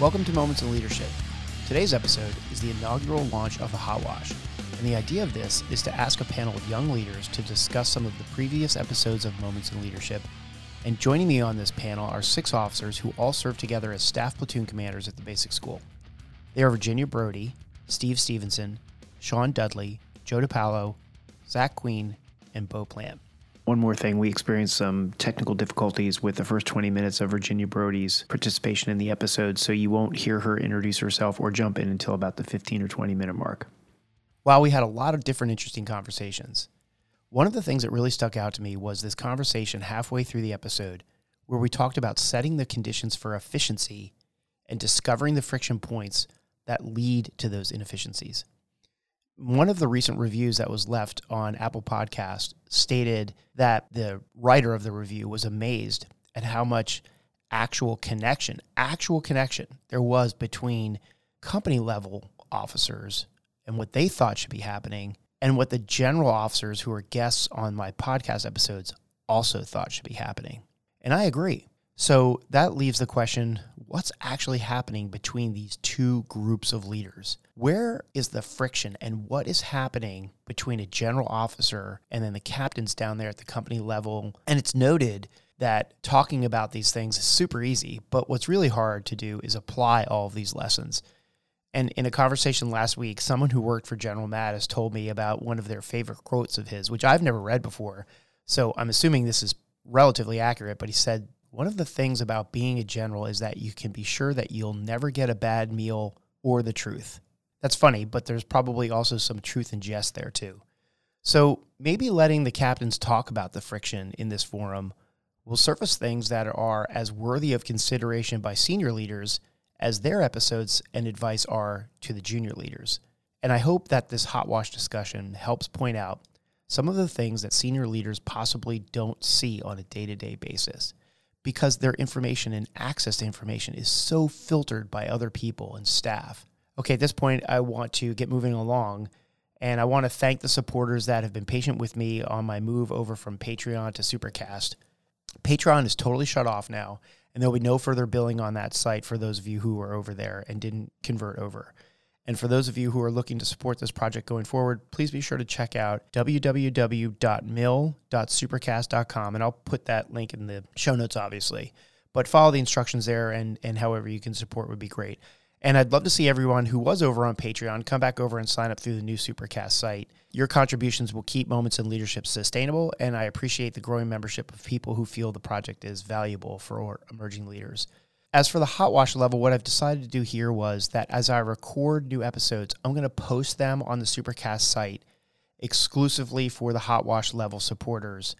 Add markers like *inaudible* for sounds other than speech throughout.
Welcome to Moments in Leadership. Today's episode is the inaugural launch of the Hot Wash, and the idea of this is to ask a panel of young leaders to discuss some of the previous episodes of Moments in Leadership. And joining me on this panel are six officers who all serve together as staff platoon commanders at the basic school. They are Virginia Brody, Steve Stevenson, Sean Dudley, Joe DiPaolo, Zach Queen, and Bo Plant. One more thing, we experienced some technical difficulties with the first 20 minutes of Virginia Brody's participation in the episode, so you won't hear her introduce herself or jump in until about the 15 or 20 minute mark. While we had a lot of different interesting conversations, one of the things that really stuck out to me was this conversation halfway through the episode where we talked about setting the conditions for efficiency and discovering the friction points that lead to those inefficiencies one of the recent reviews that was left on Apple Podcast stated that the writer of the review was amazed at how much actual connection, actual connection there was between company level officers and what they thought should be happening and what the general officers who are guests on my podcast episodes also thought should be happening. And I agree. So that leaves the question what's actually happening between these two groups of leaders? Where is the friction and what is happening between a general officer and then the captains down there at the company level? And it's noted that talking about these things is super easy, but what's really hard to do is apply all of these lessons. And in a conversation last week, someone who worked for General Mattis told me about one of their favorite quotes of his, which I've never read before. So I'm assuming this is relatively accurate, but he said, one of the things about being a general is that you can be sure that you'll never get a bad meal or the truth. That's funny, but there's probably also some truth and jest there too. So maybe letting the captains talk about the friction in this forum will surface things that are as worthy of consideration by senior leaders as their episodes and advice are to the junior leaders. And I hope that this hot wash discussion helps point out some of the things that senior leaders possibly don't see on a day to day basis because their information and access to information is so filtered by other people and staff. Okay, at this point, I want to get moving along. And I want to thank the supporters that have been patient with me on my move over from Patreon to Supercast. Patreon is totally shut off now, and there'll be no further billing on that site for those of you who are over there and didn't convert over. And for those of you who are looking to support this project going forward, please be sure to check out www.mill.supercast.com. And I'll put that link in the show notes, obviously. But follow the instructions there, and, and however you can support would be great. And I'd love to see everyone who was over on Patreon come back over and sign up through the new Supercast site. Your contributions will keep Moments in Leadership sustainable, and I appreciate the growing membership of people who feel the project is valuable for emerging leaders. As for the hot wash level, what I've decided to do here was that as I record new episodes, I'm going to post them on the Supercast site exclusively for the hot wash level supporters.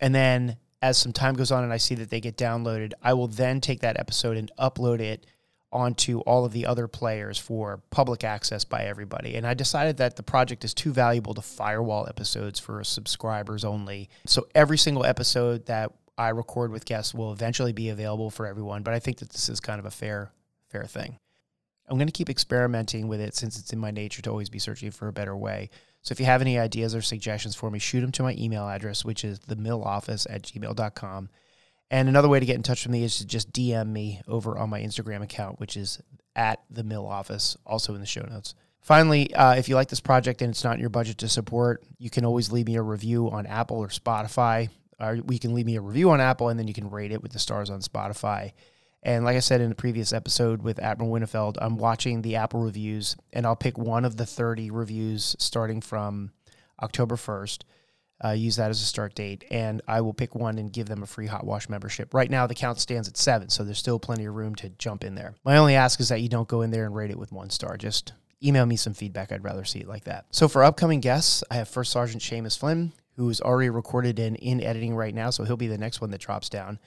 And then as some time goes on and I see that they get downloaded, I will then take that episode and upload it onto all of the other players for public access by everybody. And I decided that the project is too valuable to firewall episodes for subscribers only. So every single episode that I record with guests will eventually be available for everyone, but I think that this is kind of a fair fair thing. I'm going to keep experimenting with it since it's in my nature to always be searching for a better way. So if you have any ideas or suggestions for me, shoot them to my email address, which is themilloffice at gmail.com. And another way to get in touch with me is to just DM me over on my Instagram account, which is at the Mill Office, also in the show notes. Finally, uh, if you like this project and it's not in your budget to support, you can always leave me a review on Apple or Spotify or we can leave me a review on Apple and then you can rate it with the stars on Spotify. And like I said in the previous episode with Admiral Winnefeld, I'm watching the Apple reviews and I'll pick one of the 30 reviews starting from October 1st. Uh, use that as a start date, and I will pick one and give them a free hot wash membership. Right now, the count stands at seven, so there's still plenty of room to jump in there. My only ask is that you don't go in there and rate it with one star. Just email me some feedback. I'd rather see it like that. So for upcoming guests, I have First Sergeant Seamus Flynn, who's already recorded and in editing right now, so he'll be the next one that drops down.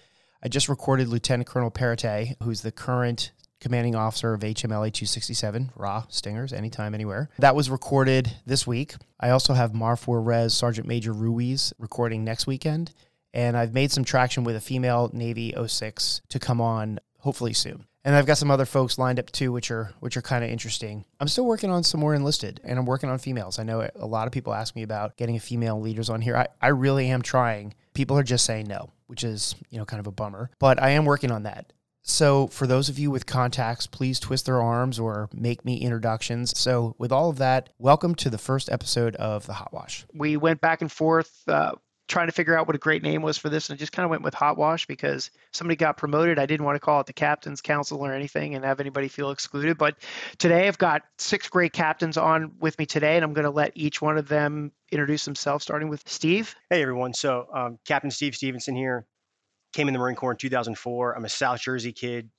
I just recorded Lieutenant Colonel Perrottet, who's the current commanding officer of HMLA 267, raw Stingers, anytime, anywhere. That was recorded this week. I also have Marfor Res Sergeant Major Ruiz recording next weekend. And I've made some traction with a female Navy 06 to come on hopefully soon and I've got some other folks lined up too, which are which are kind of interesting. I'm still working on some more enlisted, and I'm working on females. I know a lot of people ask me about getting female leaders on here. I, I really am trying. People are just saying no, which is you know kind of a bummer. But I am working on that. So, for those of you with contacts, please twist their arms or make me introductions. So, with all of that, welcome to the first episode of The Hot Wash. We went back and forth uh, trying to figure out what a great name was for this and I just kind of went with Hot Wash because somebody got promoted. I didn't want to call it the Captain's Council or anything and have anybody feel excluded. But today I've got six great captains on with me today, and I'm going to let each one of them introduce themselves, starting with Steve. Hey, everyone. So, um, Captain Steve Stevenson here came in the Marine Corps in 2004. I'm a South Jersey kid.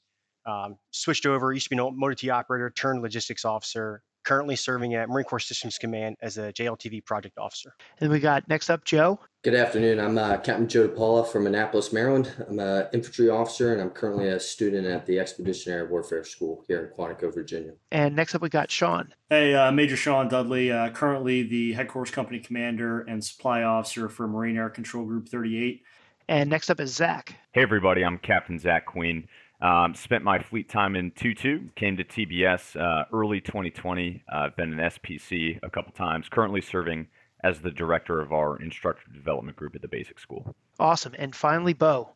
Um, switched over, used to be an motor T operator, turned logistics officer. Currently serving at Marine Corps Systems Command as a JLTV project officer. And we got next up Joe. Good afternoon. I'm uh, Captain Joe DiPaolo from Annapolis, Maryland. I'm an infantry officer and I'm currently a student at the Expeditionary Warfare School here in Quantico, Virginia. And next up, we got Sean. Hey, uh, Major Sean Dudley, uh, currently the Headquarters Company Commander and Supply Officer for Marine Air Control Group 38. And next up is Zach. Hey, everybody. I'm Captain Zach Queen. Um, spent my fleet time in 2-2, came to TBS uh, early 2020. I've uh, been an SPC a couple times, currently serving as the director of our instructor development group at the basic school. Awesome. And finally, Bo.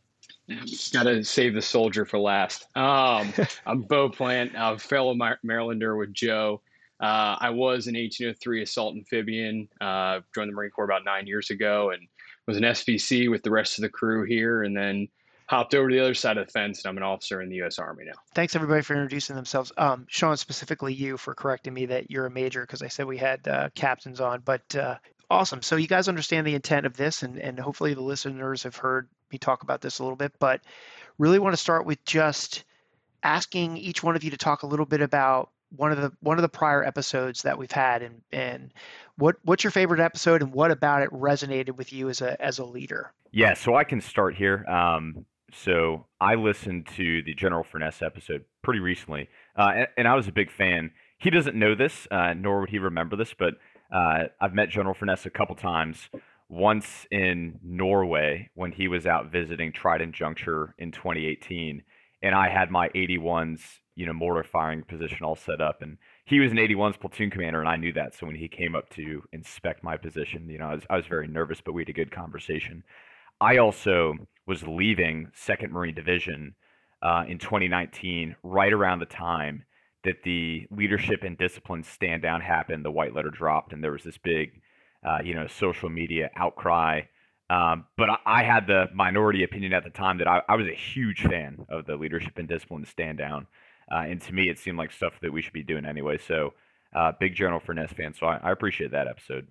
Got to save the soldier for last. Um, *laughs* I'm Bo Plant, a fellow Marylander with Joe. Uh, I was an 1803 assault amphibian, uh, joined the Marine Corps about nine years ago, and was an SPC with the rest of the crew here, and then hopped over to the other side of the fence, and I'm an officer in the U.S. Army now. Thanks everybody for introducing themselves. Um, Sean, specifically you for correcting me that you're a major because I said we had uh, captains on, but uh, awesome. So you guys understand the intent of this, and and hopefully the listeners have heard me talk about this a little bit, but really want to start with just asking each one of you to talk a little bit about one of the one of the prior episodes that we've had and and what what's your favorite episode and what about it resonated with you as a as a leader yeah so i can start here um, so i listened to the general furness episode pretty recently uh, and, and, i was a big fan he doesn't know this uh, nor would he remember this but uh, i've met general furness a couple times once in norway when he was out visiting trident juncture in 2018 and i had my 81s you know, mortar firing position all set up. And he was an 81's platoon commander, and I knew that. So when he came up to inspect my position, you know, I was, I was very nervous, but we had a good conversation. I also was leaving 2nd Marine Division uh, in 2019, right around the time that the leadership and discipline stand down happened, the white letter dropped, and there was this big, uh, you know, social media outcry. Um, but I, I, had the minority opinion at the time that I, I was a huge fan of the leadership and discipline stand down. Uh, and to me, it seemed like stuff that we should be doing anyway. So, uh, big General Furness fan. So I, I, appreciate that episode.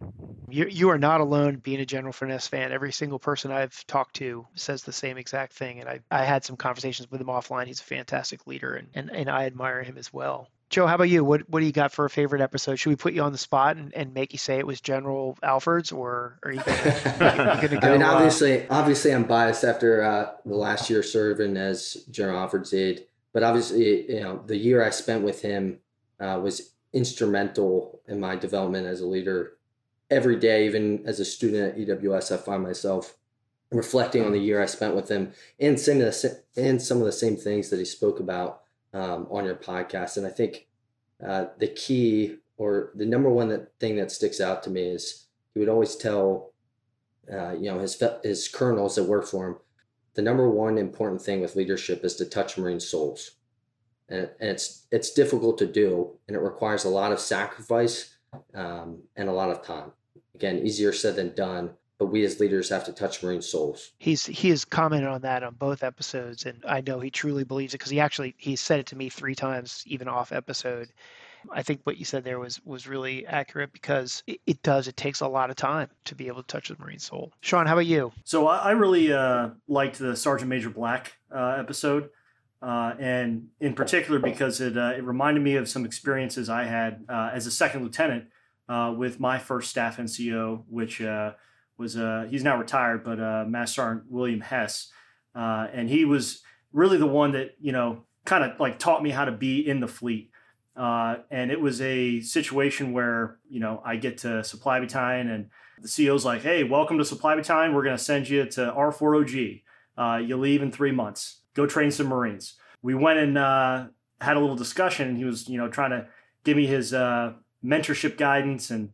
You, you are not alone being a General Furness fan. Every single person I've talked to says the same exact thing. And I, I had some conversations with him offline. He's a fantastic leader and, and, and I admire him as well. Joe, how about you? What what do you got for a favorite episode? Should we put you on the spot and, and make you say it was General Alford's, or are you going to go? I mean, obviously, uh, obviously, I'm biased after uh, the last year serving as General Alford's aide but obviously, you know, the year I spent with him uh, was instrumental in my development as a leader. Every day, even as a student at EWS, I find myself reflecting on the year I spent with him and some of the and some of the same things that he spoke about um, on your podcast. And I think uh, the key or the number one that, thing that sticks out to me is he would always tell uh, you know his his colonels that work for him the number one important thing with leadership is to touch marine souls and, and it's it's difficult to do and it requires a lot of sacrifice um, and a lot of time again easier said than done but we as leaders have to touch marine souls he's he has commented on that on both episodes and i know he truly believes it because he actually he said it to me three times even off episode I think what you said there was was really accurate because it, it, does. It takes a lot of time to be able to touch the marine soul. Sean, how about you? So I, I really uh, liked the Sergeant Major Black uh, episode, uh, and in particular because it uh, it reminded me of some experiences I had uh, as a second lieutenant uh, with my first staff NCO, which was he's now retired, but Master Sergeant William Hess, and he was really the one that you know kind of like taught me how to be in the fleet. Uh, and it was a situation where, you know, I get to supply battalion and the CO's like, hey, welcome to supply battalion. We're going to send you to R4OG. Uh, you leave in three months. Go train some Marines. We went and uh, had a little discussion and he was, you know, trying to give me his uh, mentorship guidance and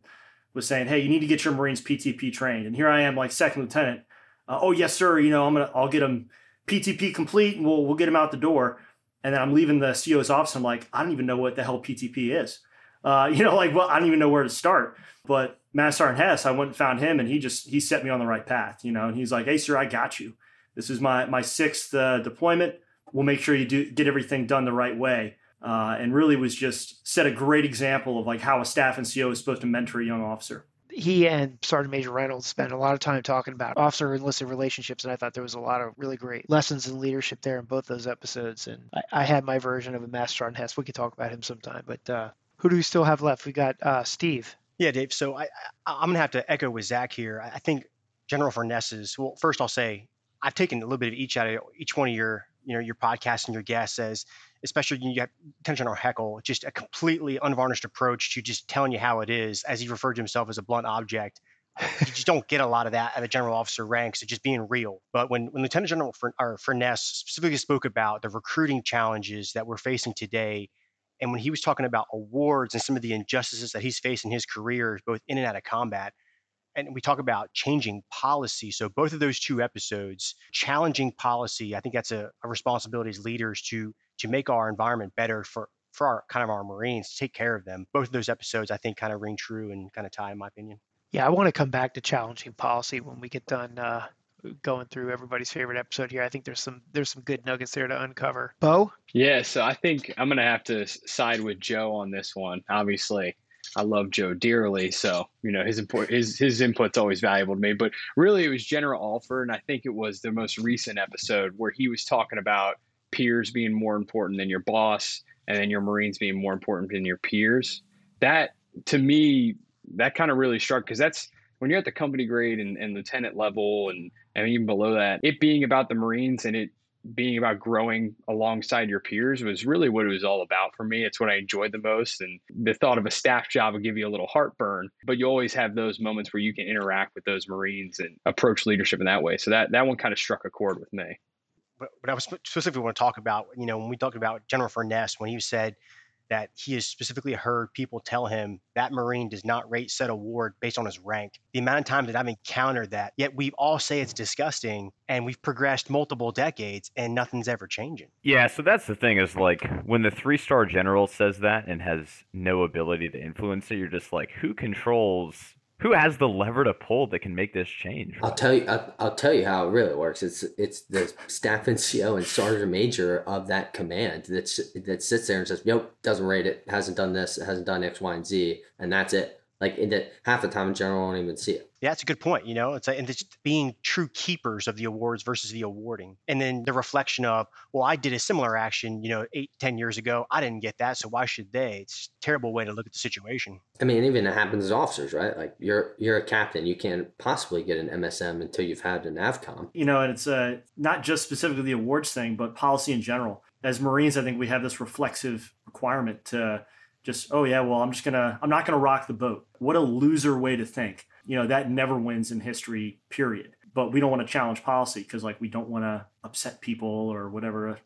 was saying, hey, you need to get your Marines PTP trained. And here I am, like second lieutenant. Uh, oh, yes, sir. You know, I'm to, I'll get them PTP complete and we'll, we'll get them out the door. And then I'm leaving the CO's office. I'm like, I don't even know what the hell PTP is. Uh, *laughs* you know, like, well, I don't even know where to start. But Master Sergeant Hess, I went and found him, and he just he set me on the right path. You know, and he's like, "Hey, sir, I got you. This is my my sixth uh, deployment. We'll make sure you do get everything done the right way." Uh, and really was just set a great example of like how a staff NCO is supposed to mentor a young officer he and Sergeant Major Reynolds spent a lot of time talking about officer enlisted relationships, and I thought there was a lot of really great lessons in leadership there in both those episodes. And I, I had my version of a Master Sergeant Hess. We could talk about him sometime. But uh, who do we still have left? We got uh, Steve. Yeah, Dave. So I, I, am going to have to echo with Zach here. I think General Furness's, well, first I'll say I've taken a little bit of each out of each one of your, you know, your podcasts and your guests as especially you get attention or Heckl, just a completely unvarnished approach to just telling you how it is, as he referred to himself as a blunt object. you just don't get a lot of that at the general officer ranks, so just being real. But when, when Lieutenant General Furness specifically spoke about the recruiting challenges that we're facing today, and when he was talking about awards and some of the injustices that he's faced in his career, both in and out of combat, and we talk about changing policy. So both of those two episodes, challenging policy, I think that's a, a responsibility as leaders to to make our environment better for for our kind of our Marines to take care of them. Both of those episodes, I think, kind of ring true and kind of tie, in my opinion. Yeah, I want to come back to challenging policy when we get done uh, going through everybody's favorite episode here. I think there's some there's some good nuggets there to uncover. Bo? Yeah, so I think I'm gonna have to side with Joe on this one. Obviously, I love Joe dearly, so you know his input his his input's always valuable to me. But really, it was General Alford, and I think it was the most recent episode where he was talking about peers being more important than your boss, and then your Marines being more important than your peers. That to me, that kind of really struck because that's when you're at the company grade and, and lieutenant level, and and even below that, it being about the Marines and it being about growing alongside your peers was really what it was all about for me. It's what I enjoyed the most. And the thought of a staff job would give you a little heartburn, but you always have those moments where you can interact with those Marines and approach leadership in that way. So that, that one kind of struck a chord with me. But, but I was specifically want to talk about, you know, when we talked about General Furness, when he said, that he has specifically heard people tell him that Marine does not rate said award based on his rank. The amount of times that I've encountered that, yet we all say it's disgusting and we've progressed multiple decades and nothing's ever changing. Yeah, so that's the thing is like when the three star general says that and has no ability to influence it, you're just like, who controls who has the lever to pull that can make this change? I'll tell you. I'll, I'll, tell you how it really works. It's it's the staff NCO and sergeant major of that command that that sits there and says, "Nope, doesn't rate it. Hasn't done this. Hasn't done X, Y, and Z," and that's it. Like in that half the time, in general, won't even see it. Yeah, that's a good point. You know, it's like, and it's being true keepers of the awards versus the awarding. And then the reflection of, well, I did a similar action, you know, eight, ten years ago. I didn't get that. So why should they? It's a terrible way to look at the situation. I mean, even it happens as officers, right? Like you're, you're a captain. You can't possibly get an MSM until you've had an AVCOM. You know, and it's uh, not just specifically the awards thing, but policy in general. As Marines, I think we have this reflexive requirement to just, oh yeah, well, I'm just to, I'm not to rock the boat. What a loser way to think you know that never wins in history period but we don't want to challenge policy because like we don't want to upset people or whatever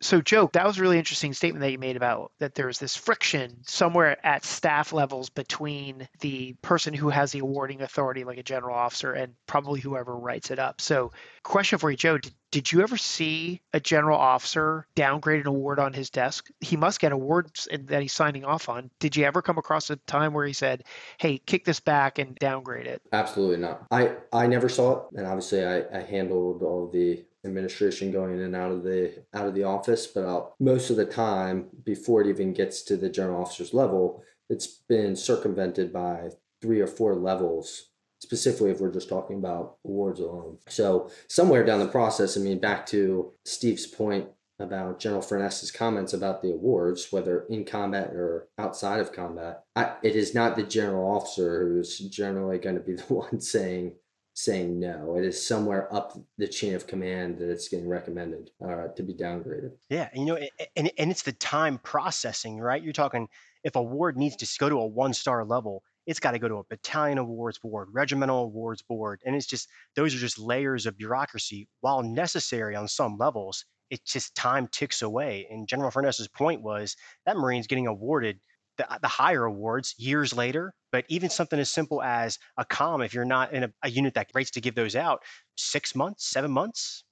so joe that was a really interesting statement that you made about that there's this friction somewhere at staff levels between the person who has the awarding authority like a general officer and probably whoever writes it up. So question for you joe. Did, did you ever see a general officer downgrade an award on his desk? He must get awards that he's signing off on. Did you ever come across a time where he said hey kick this back and downgrade it absolutely not. I i never saw it and obviously i, I handled all the administration going in and out of the out of the office but I'll, most of the time before it even gets to the general officer's level it's been circumvented by three or four levels specifically if we're just talking about awards alone. So somewhere down the process i mean back to steve's point about general furness's comments about the awards whether in combat or outside of combat I, it is not the general officer who's generally going to be *laughs* the one saying saying no. It is somewhere up the chain of command that it's getting recommended uh, to be downgraded. Yeah, you know, and and it's the time processing, right? You're talking if a ward needs to go to a one star level, it's got to go to a battalion awards board, regimental awards board, and it's just those are just layers of bureaucracy. While necessary on some levels, it's just time ticks away. And General Furness's point was that Marine's getting awarded the, uh, the higher awards years later. But even something as simple as a com, if you're not in a, a unit that rates to give those out, six months, seven months,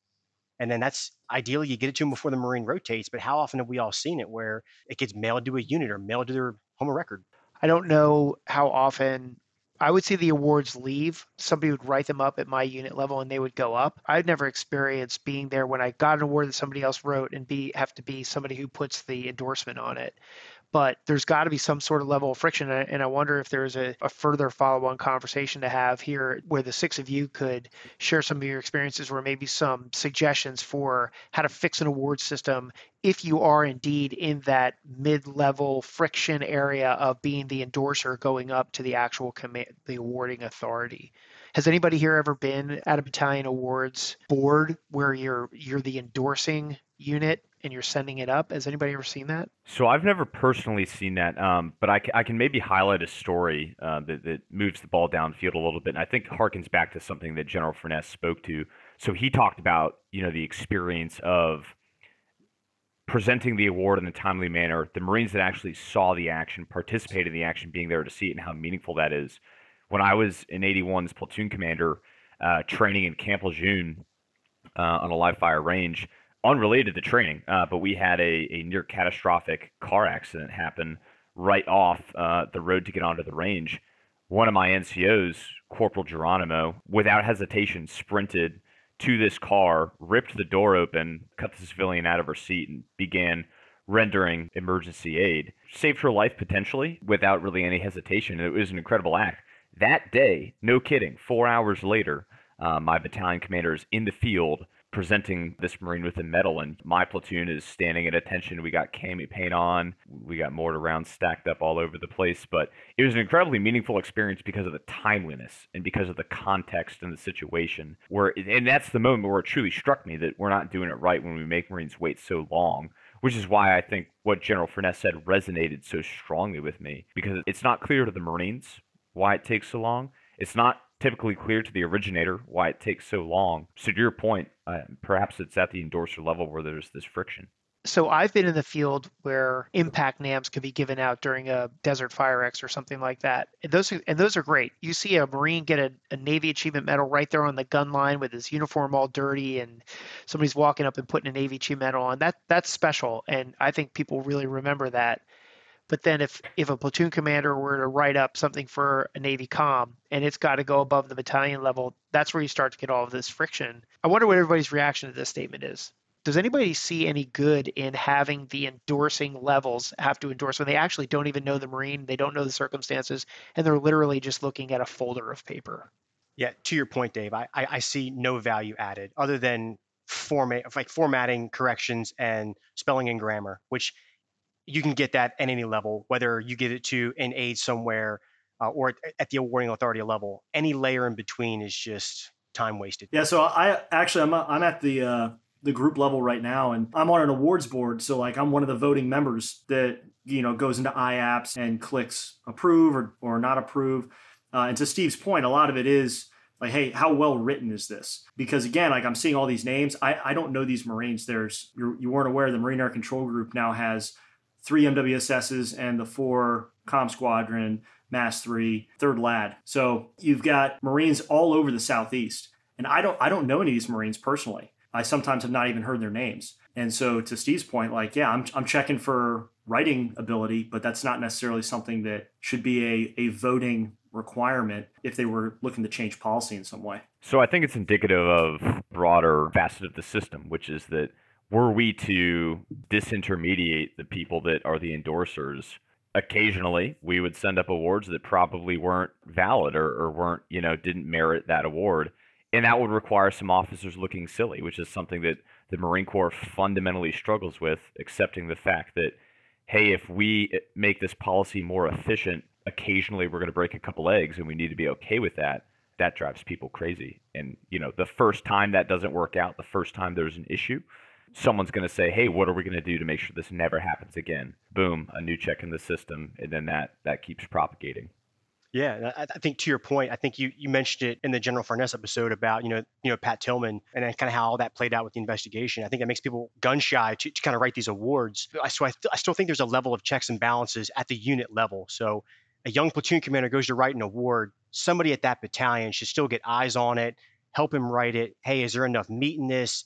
And then that's ideally you get it to them before the Marine rotates. But how often have we all seen it where it gets mailed to a unit or mailed to their home of record? I don't know how often I would see the awards leave. Somebody would write them up at my unit level and they would go up. I've never experienced being there when I got an award that somebody else wrote and be have to be somebody who puts the endorsement on it but there's got to be some sort of level of friction. And I wonder if there's a, a further follow on conversation to have here where the six of you could share some of your experiences or maybe some suggestions for how to fix an award system if you are indeed in that mid level friction area of being the endorser going up to the actual command, the awarding authority. Has anybody here ever been at a battalion awards board where you're you're the endorsing unit and you're sending it up. Has anybody ever seen that? So I've never personally seen that, um, but I, I, can maybe highlight a story uh, that, that moves the ball downfield a little bit, and I think harkens back to something that General Furness spoke to. So he talked about you know the experience of presenting the award in a timely manner. The Marines that actually saw the action, participated in the action, being there to see it, and how meaningful that is. When I was in 81's platoon commander, uh, training in Camp Lejeune uh, on a live fire range unrelated to training, uh, but we had a, a near catastrophic car accident happen right off uh, the road to get onto the range. One of my NCOs, Corporal Geronimo, without hesitation, sprinted to this car, ripped the door open, cut the civilian out of her seat, and began rendering emergency aid. Saved her life potentially without really any hesitation. It was an incredible act. That day, no kidding, four hours later, uh, my battalion commander is in the field presenting this Marine with a medal, and my platoon is standing at attention. We got cami paint on, we got mortar rounds stacked up all over the place, but it was an incredibly meaningful experience because of the timeliness and because of the context and the situation. Where, and that's the moment where it truly struck me that we're not doing it right when we make Marines wait so long which is why I think what General Furness said resonated so strongly with me because it's not clear to the Marines why it takes so long. It's not typically clear to the originator why it takes so long. So to your point, uh, perhaps it's at the endorser level where there's this friction. So I've been in the field where impact NAMs could be given out during a Desert Fire X or something like that. And those are, and those are great. You see a Marine get a, a Navy Achievement Medal right there on the gun line with his uniform all dirty, and somebody's walking up and putting a Navy Achievement Medal on. That that's special, and I think people really remember that. But then if if a platoon commander were to write up something for a Navy com and it's got to go above the battalion level, that's where you start to get all of this friction. I wonder what everybody's reaction to this statement is. Does anybody see any good in having the endorsing levels have to endorse when they actually don't even know the Marine, they don't know the circumstances, and they're literally just looking at a folder of paper? Yeah, to your point, Dave, I, I, I see no value added other than format like formatting corrections and spelling and grammar, which you can get that at any level, whether you get it to an aide somewhere uh, or at, the awarding authority level. Any layer in between is just time wasted. Yeah. So I actually I'm I'm at the uh, the group level right now, and I'm on an awards board. So like I'm one of the voting members that you know goes into IAPS and clicks approve or or not approve. Uh, and to Steve's point, a lot of it is like hey how well written is this because again like i'm seeing all these names i, I don't know these marines there's you're, you weren't aware the marine air control group now has three MWSSs and the four Com Squadron, Mass 3, Third LAAD. So you've got Marines all over the Southeast. And I don't I don't know any of these Marines personally. I sometimes have not even heard their names. And so to Steve's point, like, yeah, I'm, I'm checking for writing ability, but that's not necessarily something that should be a, a voting requirement if they were looking to change policy in some way. So I think it's indicative of broader facet of the system, which is that were we to disintermediate the people that are the endorsers, occasionally we would send up awards that probably weren't valid or, or weren't, you know, didn't merit that award. And that would require some officers looking silly, which is something that the Marine Corps fundamentally struggles with, accepting the fact that, hey, if we eh, make this policy more efficient, occasionally we're going to break a couple eggs and we need to be okay with that. That drives people crazy. And, you know, the first time that doesn't work out, the first time there's an issue, someone's going to say, "Hey, what are we going to do to make sure this never happens again?" Boom, a new check in the system, and then that that keeps propagating. Yeah, I, think to your point, I think you, you mentioned it in the General Furness episode about you know you know Pat Tillman and then kind of how all that played out with the investigation. I think that makes people gun shy to, to kind of write these awards. So I, th- I still think there's a level of checks and balances at the unit level. So a young platoon commander goes to write an award, somebody at that battalion should still get eyes on it, help him write it. Hey, is there enough meat in this?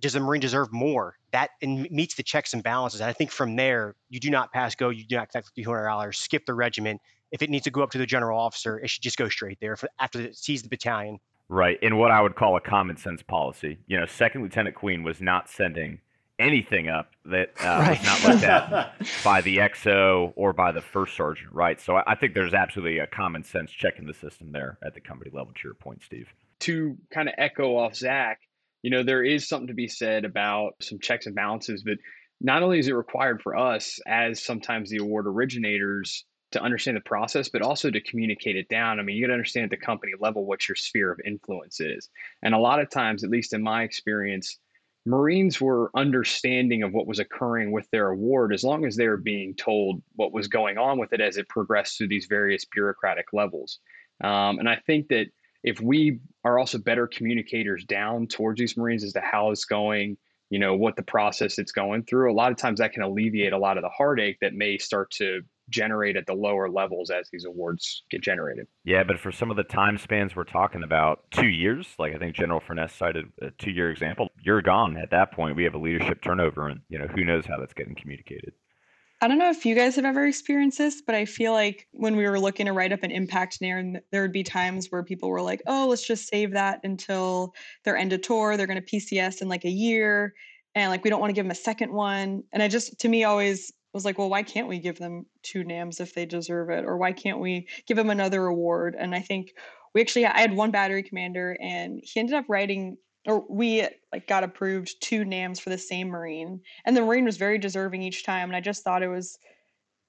Does the Marine deserve more? That and meets the checks and balances. And I think from there, you do not pass go, you do not collect $200, skip the regiment. If it needs to go up to the general officer, it should just go straight there for, after it sees the battalion. Right. In what I would call a common sense policy. You know, Second Lieutenant Queen was not sending anything up that uh, Right. was not looked at *laughs* by the XO or by the first sergeant, right? So I, I think there's absolutely a common sense check in the system there at the company level. To your point, Steve. to kind of echo off Zach, you know, there is something to be said about some checks and balances, but not only is it required for us as sometimes the award originators to understand the process, but also to communicate it down. I mean, you got to understand at the company level what your sphere of influence is. And a lot of times, at least in my experience, Marines were understanding of what was occurring with their award as long as they were being told what was going on with it as it progressed through these various bureaucratic levels. Um, and I think that if we are also better communicators down towards these Marines as to how it's going, you know, what the process it's going through, a lot of times that can alleviate a lot of the heartache that may start to generate at the lower levels as these awards get generated. Yeah, but for some of the time spans we're talking about, two years, like I think General Furness cited a two year example, you're gone at that point. We have a leadership turnover, and you know who knows how that's getting communicated. I don't know if you guys have ever experienced this, but I feel like when we were looking to write up an impact narrative, there would be times where people were like, oh, let's just save that until their end of tour. They're going to PCS in like a year. And like, we don't want to give them a second one. And I just, to me, always was like, well, why can't we give them two NAMs if they deserve it? Or why can't we give them another award? And I think we actually, I had one battery commander and he ended up writing or we like got approved two NAMs for the same Marine, and the Marine was very deserving each time. And I just thought it was,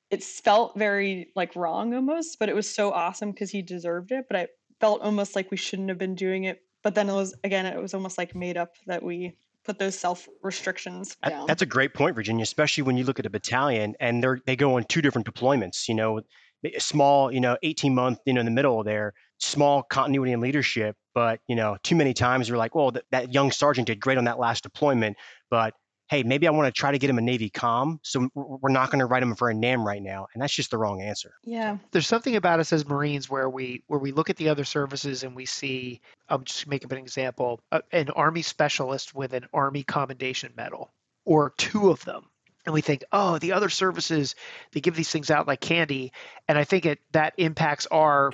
it felt very like wrong almost, but it was so awesome because he deserved it. But I felt almost like we shouldn't have been doing it. But then it was again, it was almost like made up that we put those self restrictions down. That's a great point, Virginia, especially when you look at a battalion and they're they go on two different deployments. You know, a small, you know, 18 month, you know, in the middle there, small continuity and leadership. But you know, too many times we're like, well, th- that young sergeant did great on that last deployment, but hey, maybe I want to try to get him a Navy com, so we're we're not going to write him for a NAM right now, and that's just the wrong answer. yeah. there's something about us as Marines where we where we look at the other services and we see I'm just make up an example uh, an Army specialist with an Army Commendation Medal or two of them and we think oh the other services they give these things out like candy and I think it that impacts our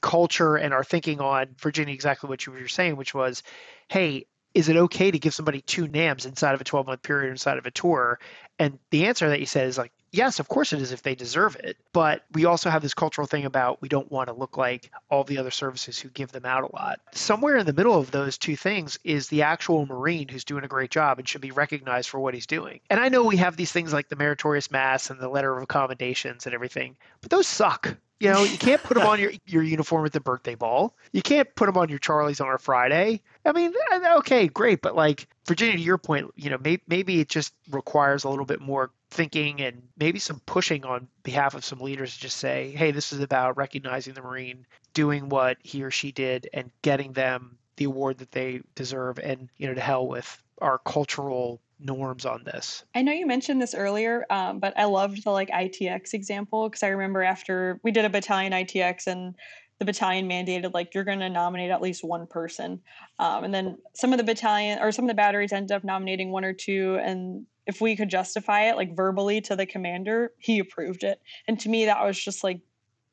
culture and our thinking on Virginia exactly what you were saying which was hey is it okay to give somebody two NAMs inside of a 12 month period inside of a tour and the answer that you said is like yes, of course it is if they deserve it. But we also have this cultural thing about we don't want to look like all the other services who give them out a lot. Somewhere in the middle of those two things is the actual Marine who's doing a great job and should be recognized for what he's doing. And I know we have these things like the meritorious mast and the letter of accommodations and everything, but those suck. You know, you can't put them on your, your uniform at the birthday ball. You can't put them on your Charlies on a Friday. I mean, uh, okay, great, but like Virginia, to your point, you know, may, maybe it just requires a little bit more thinking and maybe some pushing on behalf of some leaders to just say, hey, this is about recognizing the Marine doing what he or she did and getting them the award that they deserve, and you know, to hell with our cultural norms on this. I know you mentioned this earlier, um, but I loved the like ITX example because I remember after we did a battalion ITX and the battalion mandated like you're going to nominate at least one person, um, and then some of the battalion or some of the batteries ended up nominating one or two, and if we could justify it like verbally to the commander, he approved it, and to me that was just like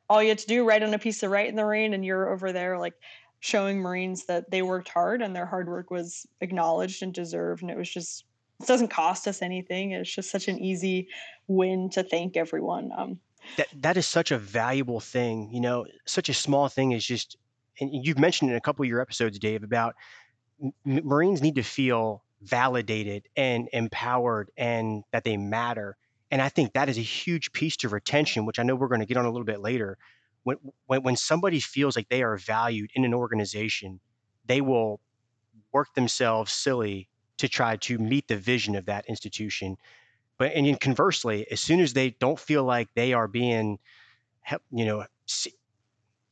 all you had to do write on a piece of write in the rain, and you're over there like showing Marines that they worked hard and their hard work was acknowledged and deserved, and it was just it doesn't cost us anything. It's just such an easy win to thank everyone. Um, that that is such a valuable thing you know such a small thing is just and you've mentioned in a couple of your episodes dave about m- marines need to feel validated and empowered and that they matter and i think that is a huge piece to retention which i know we're going to get on a little bit later when, when when somebody feels like they are valued in an organization they will work themselves silly to try to meet the vision of that institution but and conversely, as soon as they don't feel like they are being, you know,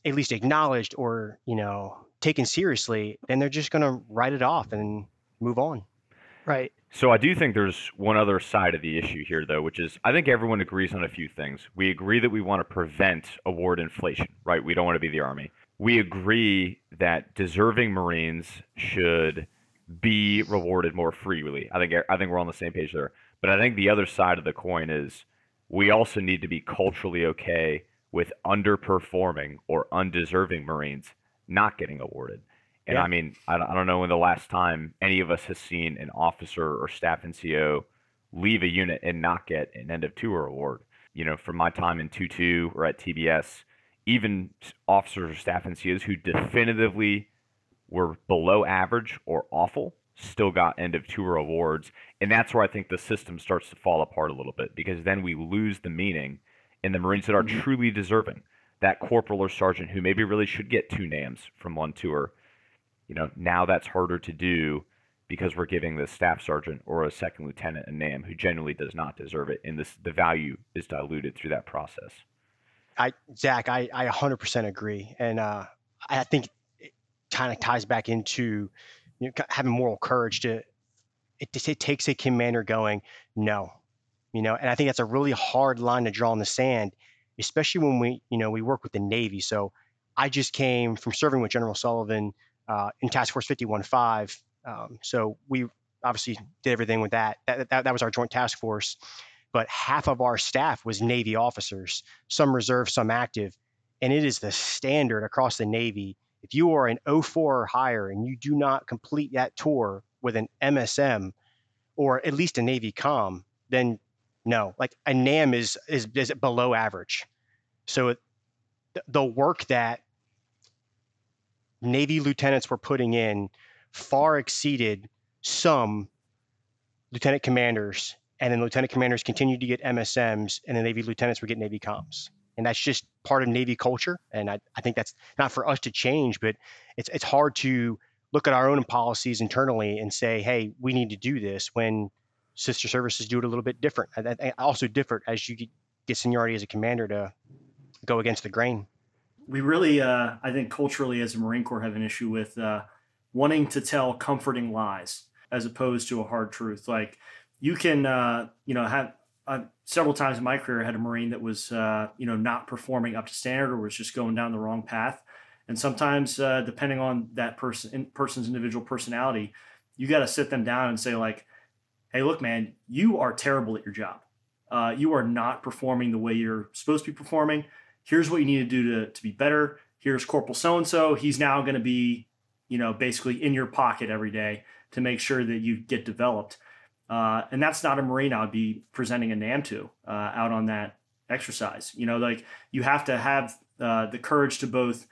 at least acknowledged or you know taken seriously, then they're just going to write it off and move on. Right. So I do think there's one other side of the issue here, though, which is I think everyone agrees on a few things. We agree that we want to prevent award inflation, right? We don't want to be the Army. We agree that deserving Marines should be rewarded more freely. I think I think we're on the same page there. But I think the other side of the coin is we also need to be culturally okay with underperforming or undeserving Marines not getting awarded. And yeah. I mean, I don't know when the last time any of us has seen an officer or staff NCO leave a unit and not get an end of tour award. You know, from my time in 2 2 or at TBS, even officers or staff NCOs who definitively were below average or awful still got end of tour awards. And that's where I think the system starts to fall apart a little bit because then we lose the meaning in the Marines that are mm-hmm. truly deserving. That corporal or sergeant who maybe really should get two NAMs from one tour. You know, now that's harder to do because we're giving the staff sergeant or a second lieutenant a name who genuinely does not deserve it. And this the value is diluted through that process. I Zach, I, I 100% agree. And uh, I think kind of ties back into you know, having moral courage to it, it takes a commander going no you know and i think that's a really hard line to draw in the sand especially when we you know we work with the navy so i just came from serving with general sullivan uh, in task force 515 um, so we obviously did everything with that. That, that that was our joint task force but half of our staff was navy officers some reserve some active and it is the standard across the navy if you are an 04 or higher and you do not complete that tour with an MSM or at least a Navy com, then no, like a NAM is is, is below average. So the work that Navy lieutenants were putting in far exceeded some lieutenant commanders, and then lieutenant commanders continued to get MSMs, and the Navy lieutenants were getting Navy comms and that's just part of Navy culture. And I, I think that's not for us to change, but it's it's hard to look at our own policies internally and say, hey, we need to do this when sister services do it a little bit different. Also different as you get seniority as a commander to go against the grain. We really, uh, I think, culturally as a Marine Corps have an issue with uh, wanting to tell comforting lies as opposed to a hard truth. Like you can, uh, you know, have uh, several times in my career, I had a Marine that was, uh, you know, not performing up to standard or was just going down the wrong path. And sometimes, uh, depending on that person, person's individual personality, you got to sit them down and say, like, "Hey, look, man, you are terrible at your job. Uh, you are not performing the way you're supposed to be performing. Here's what you need to do to to be better. Here's Corporal so and so. He's now going to be, you know, basically in your pocket every day to make sure that you get developed." Uh, and that's not a Marine I would be presenting a NAM to uh, out on that exercise. You know, like you have to have uh, the courage to both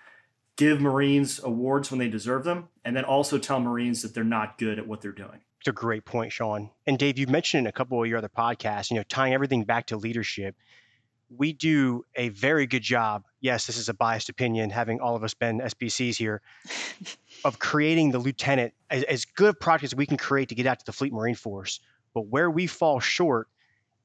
give Marines awards when they deserve them and then also tell Marines that they're not good at what they're doing. It's a great point, Sean. And Dave, you mentioned in a couple of your other podcasts, you know, tying everything back to leadership. We do a very good job. Yes, this is a biased opinion, having all of us been SPCs here, *laughs* of creating the lieutenant as, as good a product as we can create to get out to the Fleet Marine Force. But where we fall short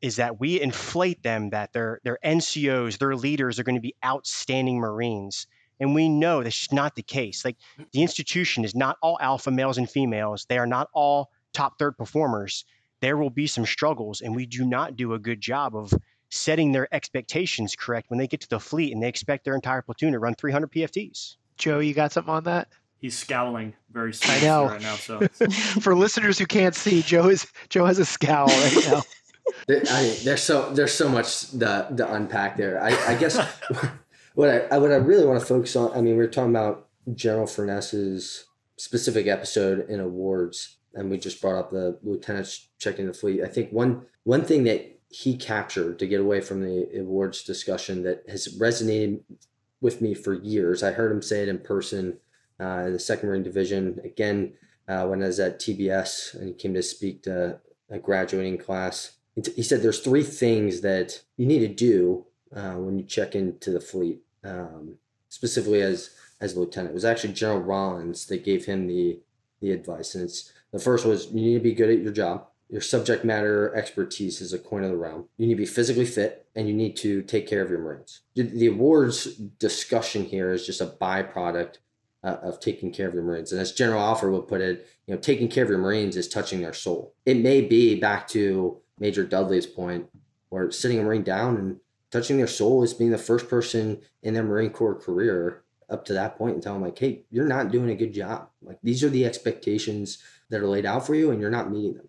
is that we inflate them that their their NCOs, their leaders are going to be outstanding Marines. And we know that's just not the case. Like the institution is not all alpha males and females. They are not all top third performers. There will be some struggles, and we do not do a good job of setting their expectations correct when they get to the fleet and they expect their entire platoon to run 300 PFTs. Joe, you got something on that? he's scowling very *laughs* seriously right now. So *laughs* for listeners who can't see, Joe is Joe has a scowl right now. *laughs* there, I there's so there's so much to, to unpack there. I, I guess what I what I really want to focus on. I mean, we are talking about General Furness's specific episode in awards, and we just brought up the lieutenants checking the fleet. I think one one thing that he captured to get away from the awards discussion that has resonated with me for years. I heard him say it in person uh, in the Second Marine Division. Again, uh, when I was at TBS and he came to speak to a graduating class, he said there's three things that you need to do uh, when you check into the fleet, um, specifically as as lieutenant. It was actually General Rollins that gave him the the advice, and it's the first was you need to be good at your job. Your subject matter expertise is a coin of the realm. You need to be physically fit, and you need to take care of your Marines. The awards discussion here is just a byproduct uh, of taking care of your Marines. And as General Alford would put it, you know, taking care of your Marines is touching their soul. It may be back to Major Dudley's point, where sitting a Marine down and touching their soul is being the first person in their Marine Corps career up to that point and tell them like, hey, you're not doing a good job. Like these are the expectations that are laid out for you and you're not meeting them.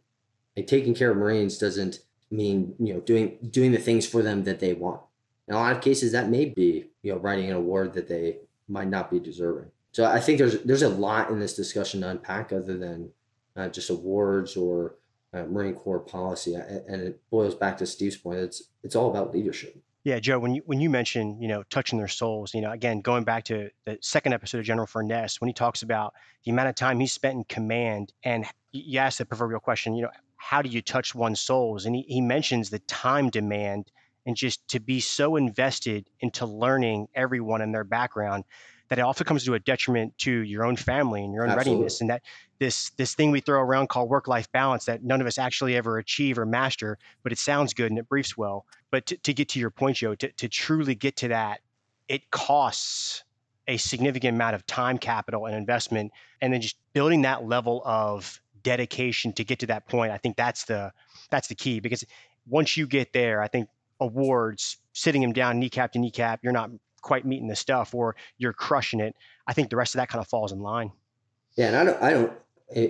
Like taking care of Marines doesn't mean, you know, doing doing the things for them that they want. In a lot of cases that may be, you know, writing an award that they might not be deserving. So I think there's there's a lot in this discussion to unpack other than uh, just awards or uh, Marine Corps policy, and it boils back to Steve's point. It's it's all about leadership. Yeah, Joe, when you when you mention, you know, touching their souls, you know, again, going back to the second episode of General Furness, when he talks about the amount of time he spent in command, and you ask the proverbial question, you know, how do you touch one's souls? And he, he mentions the time demand and just to be so invested into learning everyone and their background that it often comes to a detriment to your own family and your own Absolutely. readiness and that this this thing we throw around called work life balance that none of us actually ever achieve or master but it sounds good and it briefs well but to, to get to your point joe to, to truly get to that it costs a significant amount of time capital and investment and then just building that level of dedication to get to that point i think that's the that's the key because once you get there i think awards sitting him down kneecap to kneecap you're not quite meeting the stuff or you're crushing it, I think the rest of that kind of falls in line. Yeah, and I don't, I don't,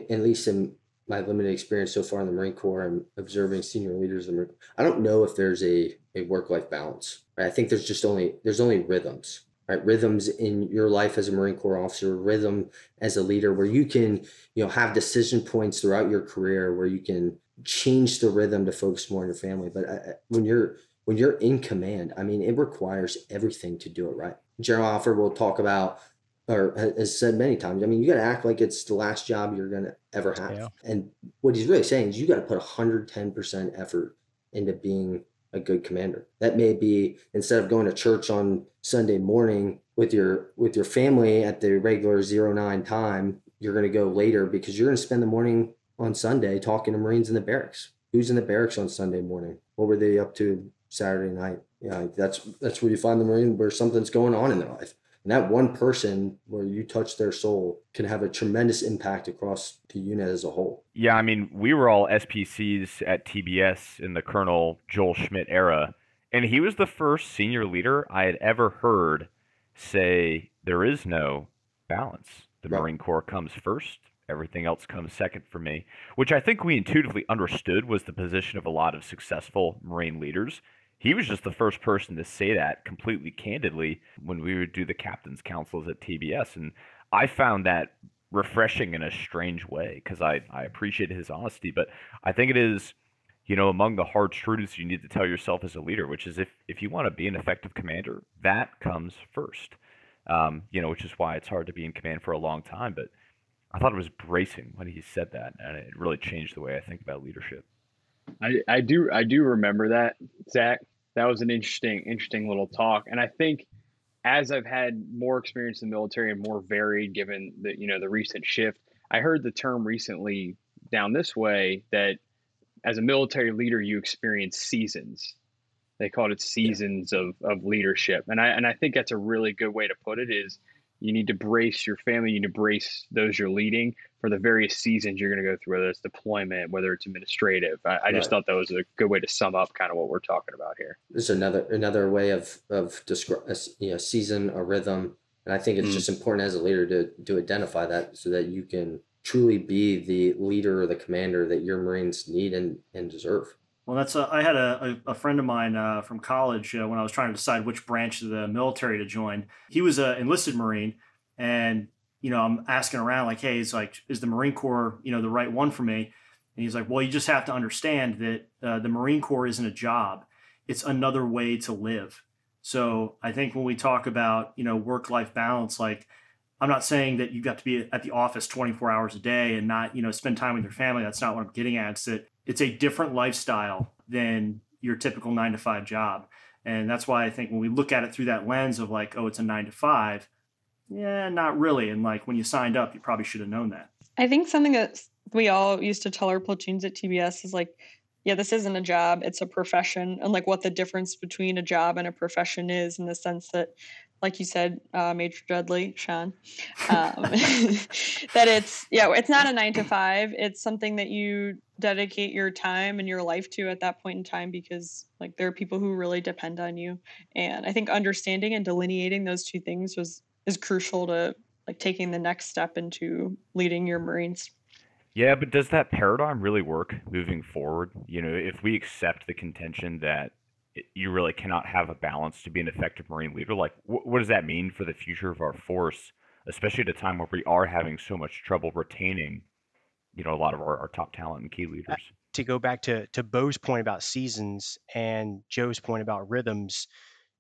at least in my limited experience so far in the Marine Corps and observing senior leaders, in the Marine, I don't know if there's a a work life balance. Right? I think there's just only there's only rhythms. Right, rhythms in your life as a Marine Corps officer, rhythm as a leader, where you can, you know, have decision points throughout your career where you can change the rhythm to focus more on your family. But I, uh, when you're when you're in command, I mean, it requires everything to do it right. General offer will talk about, or has said many times, I mean, you got to act like it's the last job you're going to ever have. Yeah. And what he's really saying is you got to put 110% effort into being a good commander. That may be instead of going to church on Sunday morning with your with your family at the regular zero nine time, you're going to go later because you're going to spend the morning on Sunday talking to Marines in the barracks. Who's in the barracks on Sunday morning? What were they up to Saturday night. Yeah, that's that's where you find the Marine where something's going on in their life. And that one person where you touch their soul can have a tremendous impact across the unit as a whole. Yeah, I mean, we were all SPCs at TBS in the Colonel Joel Schmidt era, and he was the first senior leader I had ever heard say there is no balance. The right. Marine Corps comes first, everything else comes second for me, which I think we intuitively understood was the position of a lot of successful Marine leaders he was just the first person to say that completely candidly when we would do the captain's councils at TBS. And I found that refreshing in a strange way because I, I appreciate his honesty. But I think it is, you know, among the hard truths you need to tell yourself as a leader, which is if, if you want to be an effective commander, that comes first. Um, you know, which is why it's hard to be in command for a long time. But I thought it was bracing when he said that, and it really changed the way I think about leadership. I, I do I do remember that Zach. That was an interesting interesting little talk, and I think as I've had more experience in the military and more varied, given the you know the recent shift, I heard the term recently down this way that as a military leader you experience seasons. They called it seasons yeah. of, of leadership, and I and I think that's a really good way to put it. Is you need to brace your family, you need to brace those you're leading for the various seasons you're going to go through, whether it's deployment, whether it's administrative. I, I right. just thought that was a good way to sum up kind of what we're talking about here. This is another another way of of describe you know season a rhythm, and I think it's mm. just important as a leader to to identify that so that you can truly be the leader or the commander that your Marines need and and deserve. Well, that's a, I had a, a, friend of mine uh, from college uh, when I was trying to decide which branch of the military to join. He was an enlisted Marine, and you know I'm asking around like, hey, it's like, is the Marine Corps you know the right one for me? And he's like, well, you just have to understand that uh, the Marine Corps isn't a job; it's another way to live. So I think when we talk about you know work life balance, like I'm not saying that you've got to be at the office 24 hours a day and not, you know, spend time with your family. That's not what I'm getting at. It's that it's a different lifestyle than your typical nine to five job. And that's why I think when we look at it through that lens of like, oh, it's a nine to five, yeah, not really. And like when you signed up, you probably should have known that. I think something that we all used to tell our platoons at TBS is like, yeah, this isn't a job, it's a profession. And like what the difference between a job and a profession is in the sense that like you said, uh, Major Dudley, Sean, um, *laughs* that it's yeah, it's not a nine to five. It's something that you dedicate your time and your life to at that point in time because like there are people who really depend on you, and I think understanding and delineating those two things was is crucial to like taking the next step into leading your Marines. Yeah, but does that paradigm really work moving forward? You know, if we accept the contention that you really cannot have a balance to be an effective Marine leader, like wh- what does that mean for the future of our force, especially at a time where we are having so much trouble retaining, you know, a lot of our, our top talent and key uh, leaders? To go back to to Bo's point about seasons and Joe's point about rhythms,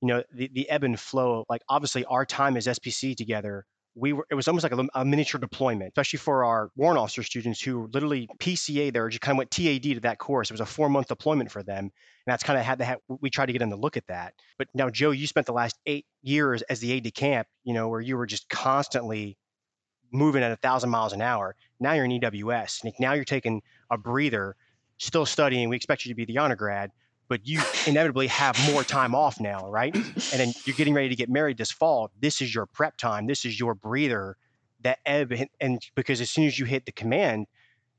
you know, the, the ebb and flow. Like obviously, our time as SPC together we were it was almost like a, a, miniature deployment, especially for our warrant officer students who literally PCA there just kind of went TAD to that course. It was a four month deployment for them, and that's kind of had we tried to get them to look at that. But now, Joe, you spent the last eight years as the aide de camp, you know, where you were just constantly moving at a thousand miles an hour. Now you're in EWS, now you're taking a breather, still studying. We expect you to be the honor grad, but you *laughs* inevitably have more time off now, right? And then you're getting ready to get married this fall. This is your prep time. This is your breather. That ebb and, and because as soon as you hit the command,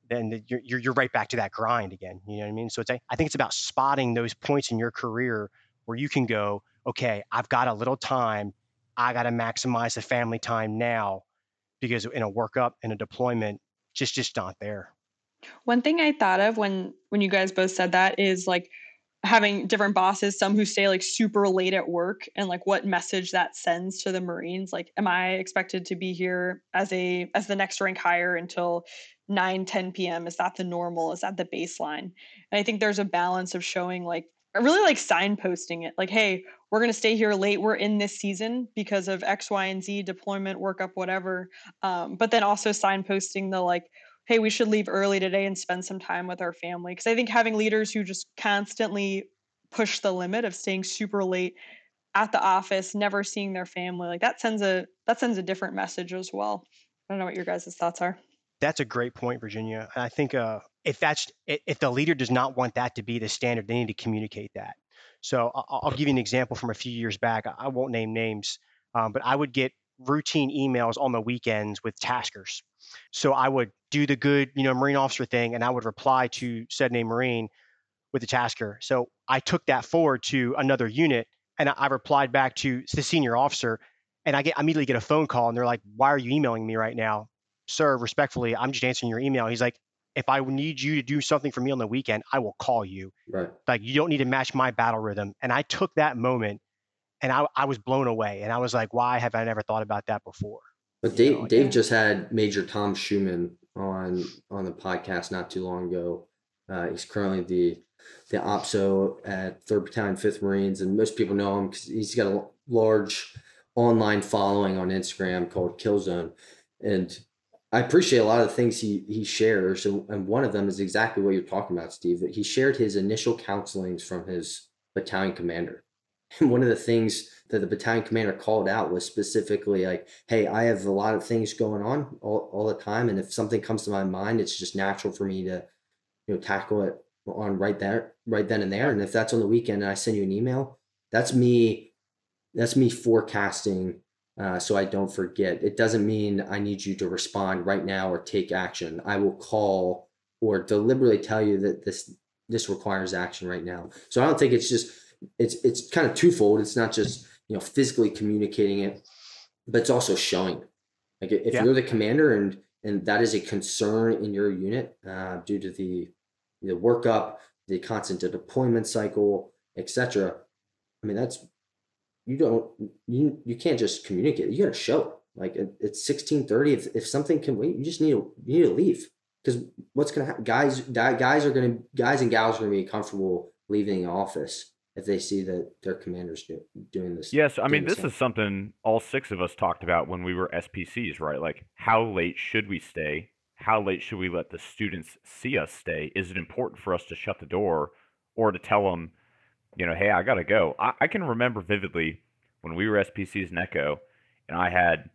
then you're, you're, you're right back to that grind again. You know what I mean? So it's I think it's about spotting those points in your career where you can go, okay, I've got a little time. I got to maximize the family time now because in a workup and a deployment, just just not there. One thing I thought of when when you guys both said that is like having different bosses some who stay like super late at work and like what message that sends to the marines like am i expected to be here as a as the next rank higher until 9 10 p.m is that the normal? Is that the baseline? And i think there's a balance of showing like I really like signposting it like hey we're going to stay here late we're in this season because of x y and z deployment workup whatever um, but then also signposting the like hey, we should leave early today and spend some time with our family. Because I think having leaders who just constantly push the limit of staying super late at the office, never seeing their family, like that sends a that sends a different message as well. I don't know what your guys' thoughts are. That's a great point, Virginia. And I think uh, if that's if the leader does not want that to be the standard, they need to communicate that. So I'll, give you an example from a few years back. I won't name names, um, but I would get routine emails on the weekends with taskers. So I would do the good, you know, Marine officer thing, and I would reply to said name Marine with the tasker. So I took that forward to another unit, and I replied back to the senior officer, and I get immediately get a phone call, and they're like, "Why are you emailing me right now, sir? Respectfully, I'm just answering your email." He's like, "If I need you to do something for me on the weekend, I will call you. Right. Like you don't need to match my battle rhythm." And I took that moment and I, I was blown away. And I was like, why have I never thought about that before? But Dave, know, Dave just had Major Tom Schueman on on the podcast not too long ago. Uh, he's currently the the OPSO at Third Battalion, Fifth Marines, and most people know him because he's got a large online following on Instagram called Killzone, and I appreciate a lot of the things he he shares, and, and one of them is exactly what you're talking about, Steve. That He shared his initial counselings from his battalion commander, and *laughs* one of the things that the battalion commander called out was specifically like, hey, I have a lot of things going on all, all the time. And if something comes to my mind, it's just natural for me to, you know, tackle it on right there, right then and there. And if that's on the weekend and I send you an email, that's me, that's me forecasting uh, so I don't forget. It doesn't mean I need you to respond right now or take action. I will call or deliberately tell you that this this requires action right now. So I don't think it's just it's it's kind of twofold. It's not just you know physically communicating it, but it's also showing. Like if yeah. you're the commander and and that is a concern in your unit uh, due to the the workup, the constant deployment cycle, etc. I mean that's you don't you you can't just communicate. You got to show. Like it's sixteen thirty. If if something can wait, you just need to you need to leave because what's gonna happen? Guys guys are gonna guys and gals are gonna be comfortable leaving the office if they see that their commanders do, doing this. Yes, I mean this is something all six of us talked about when we were SPCs, right? Like how late should we stay? How late should we let the students see us stay? Is it important for us to shut the door or to tell them, you know, hey, I gotta go? I, I can remember vividly when we were SPCs in Echo, and I had,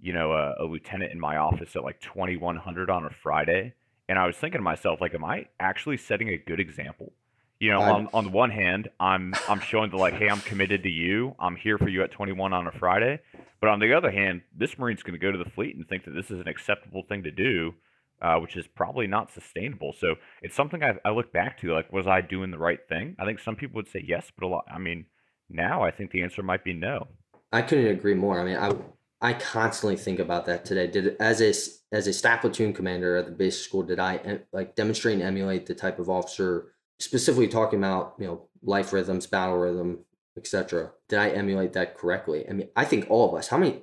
you know, a, a lieutenant in my office at like 2100 on a Friday, and I was thinking to myself, like, am I actually setting a good example? You know, on, on the one hand, I'm I'm showing the like, hey, I'm committed to you. I'm here for you at 21 on a Friday. But on the other hand, this Marine's going to go to the fleet and think that this is an acceptable thing to do, uh, which is probably not sustainable. So it's something I, I look back to, like, was I doing the right thing? I think some people would say yes, but a lot. I mean, now I think the answer might be no. I couldn't agree more. I mean, I I constantly think about that today. Did as a as a staff platoon commander at the basic school, did I like demonstrate and emulate the type of officer specifically talking about you know life rhythms, battle rhythm, etc. Did I emulate that correctly? I mean, I think all of us. How many?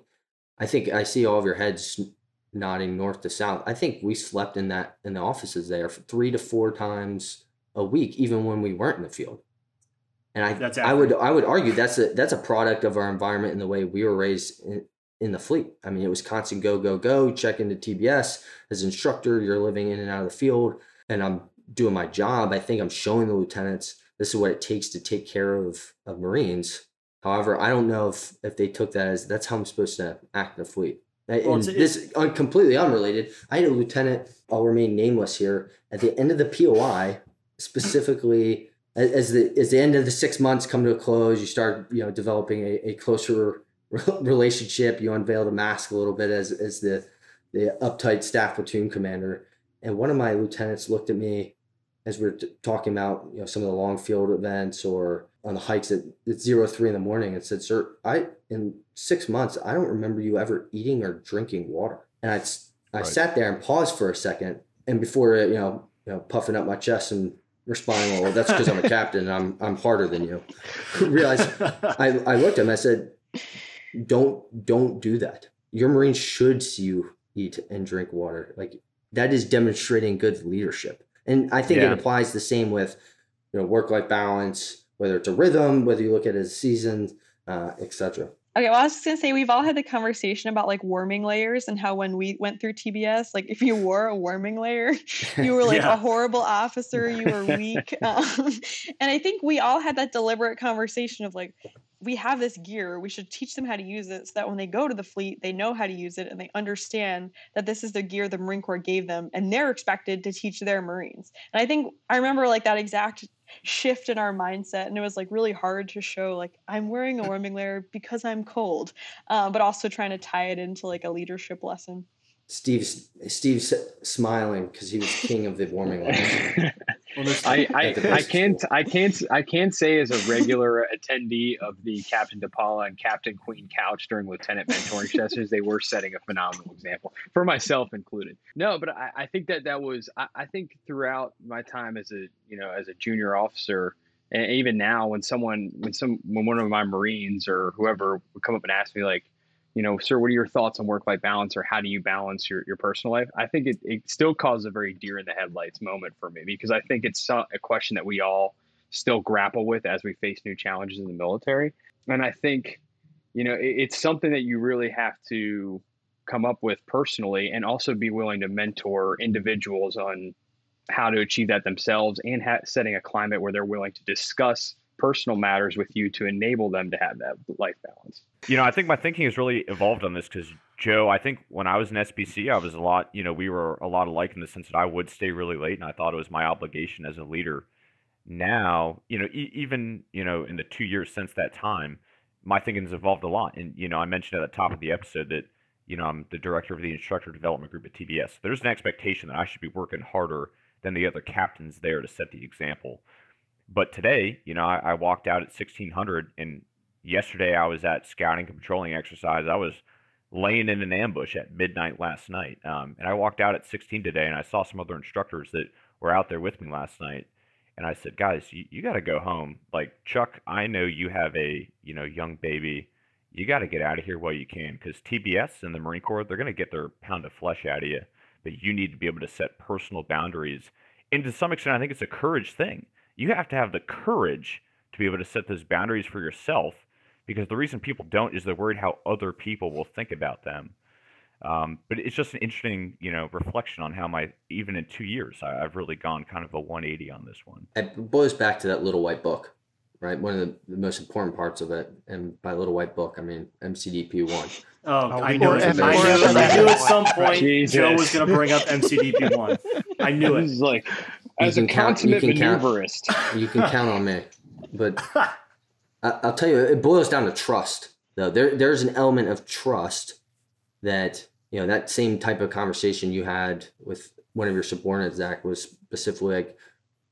I think I see all of your heads nodding north to south. I think we slept in that in the offices there three to four times a week, even when we weren't in the field. And I, that's I would I would argue that's a that's a product of our environment and the way we were raised in, in the fleet. I mean, it was constant go, go, go, check into TBS as instructor. You're living in and out of the field, and I'm doing my job. I think I'm showing the lieutenants this is what it takes to take care of, of Marines. However, I don't know if, if they took that as that's how I'm supposed to act in the fleet. Well, it's, this un, completely unrelated. I had a lieutenant, I'll remain nameless here, at the end of the POI, specifically as the as the end of the six months come to a close, you start you know developing a, a closer *laughs* relationship. You unveil the mask a little bit as as the the uptight staff platoon commander. And one of my lieutenants looked at me as we are t- talking about you know some of the long field events or on the hikes at, zero three in the morning and said, "Sir, I in six months I don't remember you ever eating or drinking water." And I I right. sat there and paused for a second, and before you know you know puffing up my chest and responding, "Well, that's because I'm a captain and I'm I'm harder than you." *laughs* Realize I I looked at him. I said, don't don't do that. Your Marine should see you eat and drink water. Like that is demonstrating good leadership. And I think yeah. it applies the same with you know work life balance, whether it's a rhythm, whether you look at it as seasons, uh, etc. Okay, well, I was just gonna say we've all had the conversation about like warming layers and how when we went through TBS, like if you wore a warming layer, *laughs* you were like yeah. a horrible officer, you were weak. *laughs* Um, and I think we all had that deliberate conversation of like, we have this gear we should teach them how to use it so that when they go to the fleet they know how to use it and they understand that this is the gear the marine corps gave them and they're expected to teach their marines and i think i remember like that exact shift in our mindset and it was like really hard to show like i'm wearing a *laughs* warming layer because i'm cold uh, but also trying to tie it into like a leadership lesson Steve's Steve's smiling because he was king of the warming layers. *laughs* I, I, I can't I can't I can't say as a regular attendee of the Captain DiPaolo and Captain Queen couch during lieutenant mentoring sessions, they were setting a phenomenal example for myself included. No, but I, I think that that was I, I think throughout my time as a you know as a junior officer, and even now when someone when some when one of my Marines or whoever would come up and ask me like you know, sir, what are your thoughts on work life balance or how do you balance your, your personal life? I think it, it still causes a very deer in the headlights moment for me because I think it's a question that we all still grapple with as we face new challenges in the military. And I think, you know, it, it's something that you really have to come up with personally and also be willing to mentor individuals on how to achieve that themselves and ha- setting a climate where they're willing to discuss personal matters with you to enable them to have that life balance. You know, I think my thinking has really evolved on this because Joe, I think when I was in SPC, I was a lot, you know, we were a lot alike in the sense that I would stay really late and I thought it was my obligation as a leader. Now, you know, e- even, you know, in the two years since that time, my thinking has evolved a lot. And, you know, I mentioned at the top of the episode that, you know, I'm the director of the instructor development group at TBS. There's an expectation that I should be working harder than the other captains there to set the example. But today, you know, I, I walked out at 1600, and yesterday I was at scouting and patrolling exercise. I was laying in an ambush at midnight last night, um, and I walked out at 16 today, and I saw some other instructors that were out there with me last night, and I said, guys, you, you got to go home. Like Chuck, I know you have a you know young baby. You got to get out of here while you can, because TBS and the Marine Corps, they're going to get their pound of flesh out of you. But you need to be able to set personal boundaries. And to some extent, I think it's a courage thing you have to have the courage to be able to set those boundaries for yourself because the reason people don't is they're worried how other people will think about them. Um, but it's just an interesting, you know, reflection on how my even in two years I, have really gone kind of a 180 on this one. It boils back to that little white book, right? One of the, the most important parts of it, and by little white book I mean MCDP one. Oh, oh I knew it. I knew, I knew at some *laughs* point Jesus. Joe was going to bring up MCDP one. I knew it. *laughs* like as a consummate count, maneuverist. Count, *laughs* you can count on me, but *laughs* I, will tell you, it boils down to trust. Though there, there's an element of trust that you know that same type of conversation you had with one of your subordinates, Zach, was specifically like,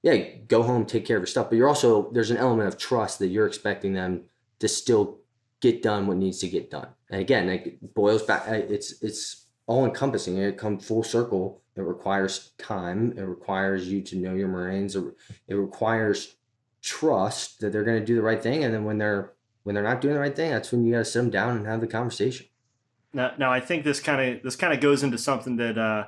yeah, go home, take care of your stuff. But you're also there's an element of trust that you're expecting them to still get done what needs to get done. And again, it boils back. It's it's all encompassing. It come full circle. It requires time. It requires you to know your Marines. It requires trust that they're going to do the right thing. And then when they're when they're not doing the right thing, that's when you got to sit them down and have the conversation. Now, now I think this kind of this kind of goes into something that uh,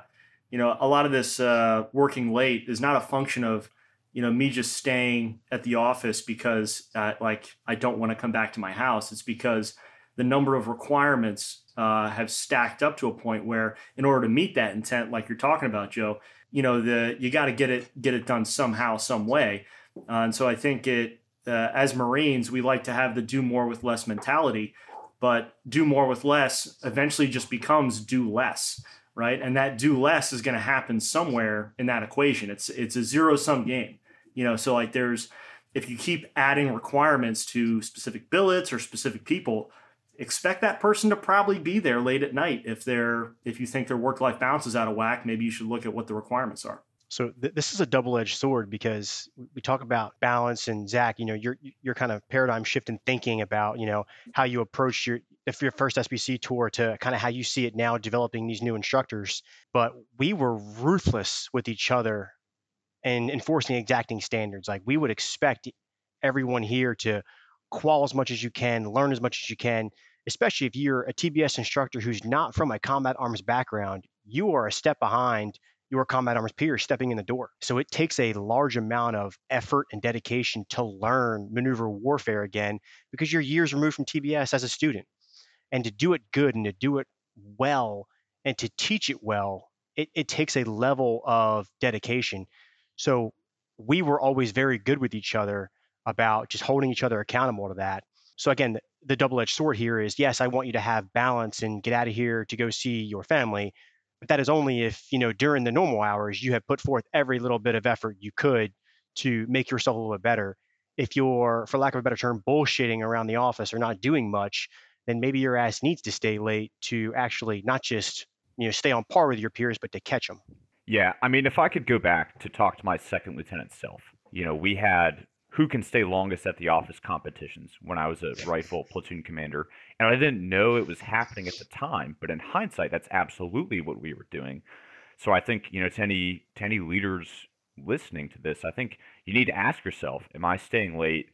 you know a lot of this uh, working late is not a function of you know me just staying at the office because uh, like I don't want to come back to my house. It's because the number of requirements uh, have stacked up to a point where, in order to meet that intent, like you're talking about, Joe, you know the you got to get it get it done somehow, some way. Uh, and so I think it uh, as Marines, we like to have the do more with less mentality, but do more with less eventually just becomes do less, right? And that do less is going to happen somewhere in that equation. It's it's a zero sum game, you know. So like there's if you keep adding requirements to specific billets or specific people, expect that person to probably be there late at night. If they're if you think their work life balance is out of whack, maybe you should look at what the requirements are. So th- this is a double-edged sword because we talk about balance and Zach, you know, your your kind of paradigm shift in thinking about, you know, how you approach your if your first SPC tour to kind of how you see it now developing these new instructors. But we were ruthless with each other and enforcing exacting standards. Like we would expect everyone here to qual as much as you can, learn as much as you can, especially if you're a TBS instructor who's not from a combat arms background, you are a step behind your combat arms peers stepping in the door. So it takes a large amount of effort and dedication to learn maneuver warfare again because you're years removed from TBS as a student. And to do it good and to do it well and to teach it well, it, it takes a level of dedication. So we were always very good with each other about just holding each other accountable to that. So again, the, double-edged sword here is yes, I want you to have balance and get out of here to go see your family, but that is only if, you know, during the normal hours, you have put forth every little bit of effort you could to make yourself a little bit better. If you're, for lack of a better term, bullshitting around the office or not doing much, then maybe your ass needs to stay late to actually not just, you know, stay on par with your peers, but to catch them. Yeah. I mean, if I could go back to talk to my second lieutenant self, you know, we had who can stay longest at the office competitions when I was a rifle platoon commander. And I didn't know it was happening at the time, but in hindsight, that's absolutely what we were doing. So I think, you know, to any to any leaders listening to this, I think you need to ask yourself, am I staying late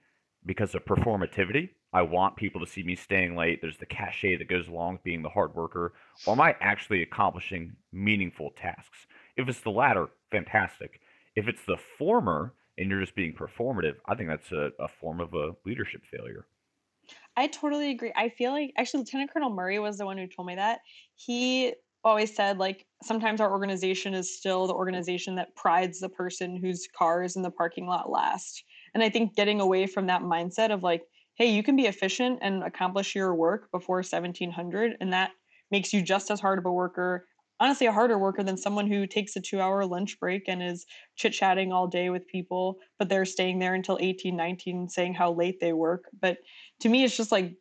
because of performativity? I want people to see me staying late. There's the cachet that goes along with being the hard worker. Or am I actually accomplishing meaningful tasks? If it's the latter, fantastic. If it's the former, and you're just being performative, I think that's a, a form of a leadership failure. I totally agree. I feel like actually Lieutenant Colonel Murray was the one who told me that. He always said like sometimes our organization is still the organization that prides the person whose car is in the parking lot last. And I think getting away from that mindset of like, hey, you can be efficient and accomplish your work before 1700 and that makes you just as hard of a worker honestly a harder worker than someone who takes a two hour lunch break and is chit chatting all day with people, but they're staying there until 18, 19, saying how late they work. But to me, it's just like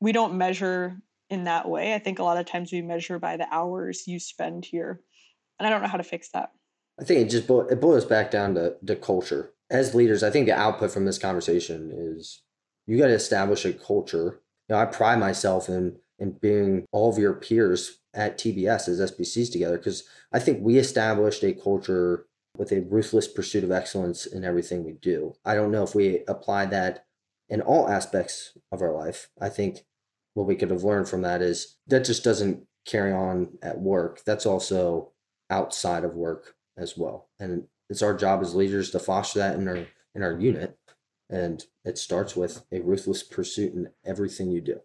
we don't measure in that way. I think a lot of times we measure by the hours you spend here. And I don't know how to fix that. I think it just bo- it boils back down to the culture. As leaders, I think the output from this conversation is you got to establish a culture. You know, I pride myself in in being all of your peers at TBS as SPCs together because I think we established a culture with a ruthless pursuit of excellence in everything we do. I don't know if we apply that in all aspects of our life. I think what we could have learned from that is that just doesn't carry on at work. That's also outside of work as well. And it's our job as leaders to foster that in our in our unit. And it starts with a ruthless pursuit in everything you do.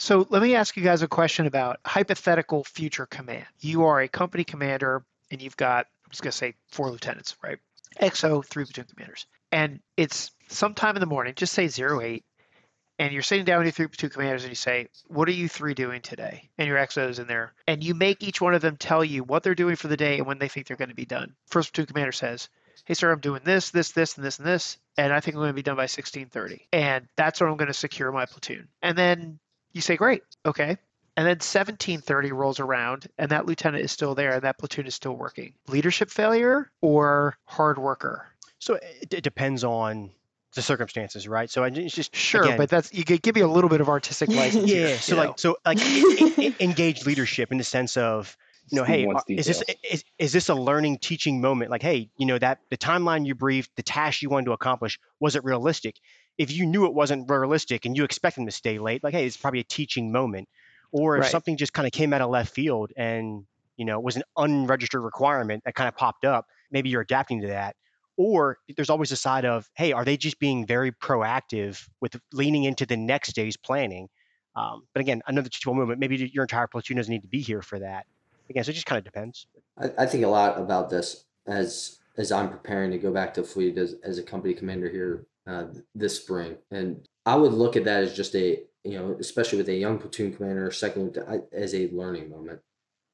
So let me ask you guys a question about hypothetical future command. You are a company commander and you've got, I'm just going to say four lieutenants, right? XO, three platoon commanders. And it's sometime in the morning, just say 08, and you're sitting down with your three platoon commanders and you say, What are you three doing today? And your XO's in there. And you make each one of them tell you what they're doing for the day and when they think they're going to be done. First platoon commander says, Hey sir, I'm doing this, this, this, and this, and this, and I think I'm going to be done by 1630. And that's when I'm going to secure my platoon. And then you say, great, okay. And then 1730 rolls around and that lieutenant is still there and that platoon is still working. Leadership failure or hard worker? So it, it depends on the circumstances, right? So it's just sure, again, but that's you could give you a little bit of artistic *laughs* license. yeah. here, So you like know. so like *laughs* engage leadership in the sense of you know, hey, are- uh, is this is, is this a learning teaching moment? Like, hey, you know that the timeline you briefed, the task you wanted to accomplish, was it realistic? If you knew it wasn't realistic and you expect them to stay late, like, hey, it's probably a teaching moment. Or if Right. something just kind of came out of left field and you know it was an unregistered requirement that kind of popped up, maybe you're adapting to that. Or there's always a side of, hey, are they just being very proactive with leaning into the next day's planning? Um, but again, another teachable moment. Maybe your entire platoon doesn't need to be here for that. Again, so it just kind of depends. I, I think a lot about this as as I'm preparing to go back to fleet as, as a company commander here uh, this spring, and I would look at that as just a you know, especially with a young platoon commander or second as a learning moment.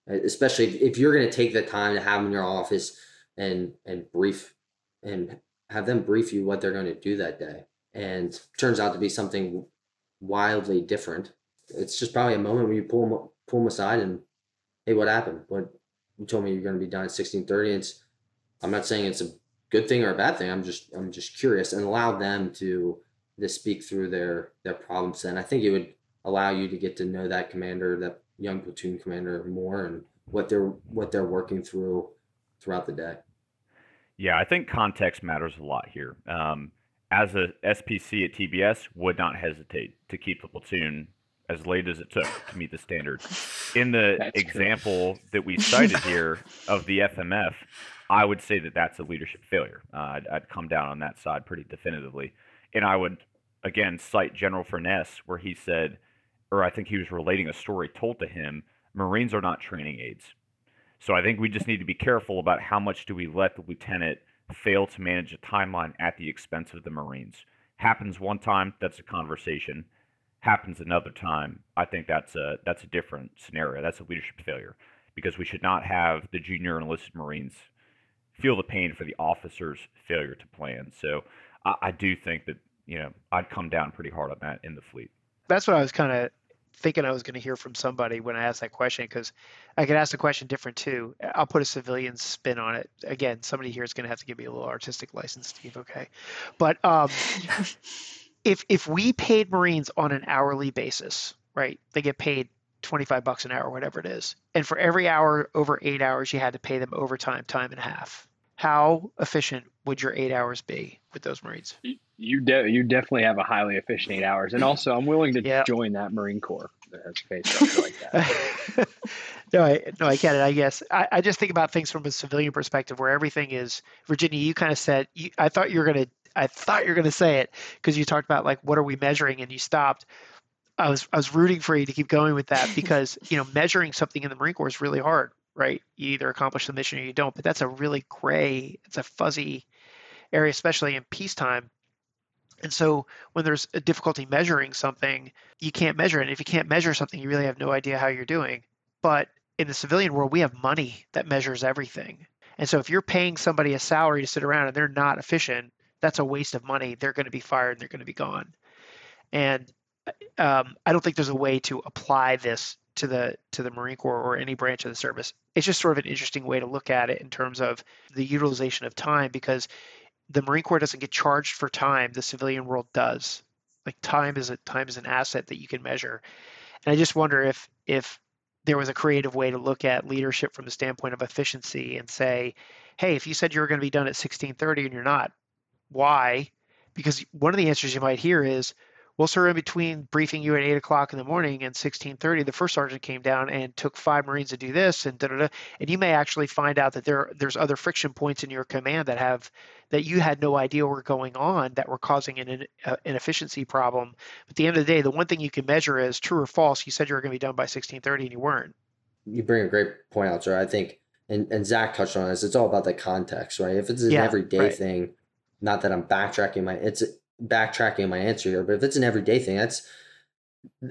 Uh, Especially if, you're going to take the time to have them in your office and and brief and have them brief you what they're going to do that day, and turns out to be something wildly different. It's just probably a moment where you pull them pull them aside and hey, what happened? What you told me you're going to be done at sixteen thirty. It's I'm not saying it's a good thing or a bad thing. I'm just I'm just curious and allow them to to speak through their their problems. And I think it would allow you to get to know that commander, that young platoon commander more, and what they're what they're working through throughout the day. Yeah, I think context matters a lot here. Um, as a SPC at TBS, would not hesitate to keep the platoon as late as it took to meet the standard. *laughs* In the That's example that we cited here of the FMF, I would say that that's a leadership failure. Uh, I'd, I'd come down on that side pretty definitively, and I would again cite General Furness where he said, or I think he was relating a story told to him. Marines are not training aids. So I think we just need to be careful about how much do we let the lieutenant fail to manage a timeline at the expense of the Marines. Happens one time, that's a conversation. Happens another time, I think that's a that's a different scenario. That's a leadership failure because we should not have the junior enlisted Marines feel the pain for the officers' failure to plan. So I, I do think that you know I'd come down pretty hard on that in the fleet. that's what I was kind of thinking I was going to hear from somebody when I asked that question because I could ask the question different too. I'll put a civilian spin on it. Again, somebody here is going to have to give me a little artistic license, Steve. Okay, but um, *laughs* if if we paid Marines on an hourly basis, right? They get paid. 25 bucks an hour, whatever it is. And for every hour over eight hours, you had to pay them overtime, time and a half. How efficient would your eight hours be with those Marines? You- You de- you definitely have a highly efficient eight hours, and also I'm willing to Yeah. join that Marine Corps that has pay structure like that. *laughs* no, I no, I get it. I guess I, I just think about things from a civilian perspective, where everything is. Virginia, you kind of said. You, I thought you were gonna. I thought you were gonna say it because you talked about like what are we measuring, and you stopped. I was I was rooting for you to keep going with that because *laughs* you know measuring something in the Marine Corps is really hard, right? You either accomplish the mission or you don't. But that's a really gray. It's a fuzzy area, especially in peacetime. And so when there's a difficulty measuring something, you can't measure it. And if you can't measure something, you really have no idea how you're doing. But in the civilian world, we have money that measures everything. And so if you're paying somebody a salary to sit around and they're not efficient, that's a waste of money. They're going to be fired and they're going to be gone. And um, I don't think there's a way to apply this to the to the Marine Corps or any branch of the service. It's just sort of an interesting way to look at it in terms of the utilization of time because the Marine Corps doesn't get charged for time. The civilian world does. Like time is a time is an asset that you can measure. And I just wonder if if there was a creative way to look at leadership from the standpoint of efficiency and say, hey, if you said you were going to be done at 1630 and you're not, why? Because one of the answers you might hear is, well, sir, in between briefing you at eight o'clock in the morning and 1630, the first sergeant came down and took five Marines to do this and da da da. And you may actually find out that there there's other friction points in your command that have that you had no idea were going on that were causing an uh, inefficiency problem. But at the end of the day, the one thing you can measure is true or false. You said you were going to be done by 1630 and you weren't. You bring a great point out, sir. I think, and, and Zach touched on this. It's all about the context, right? If it's an Yeah, everyday right. thing, not that I'm backtracking my it's backtracking my answer here, but if it's an everyday thing, that's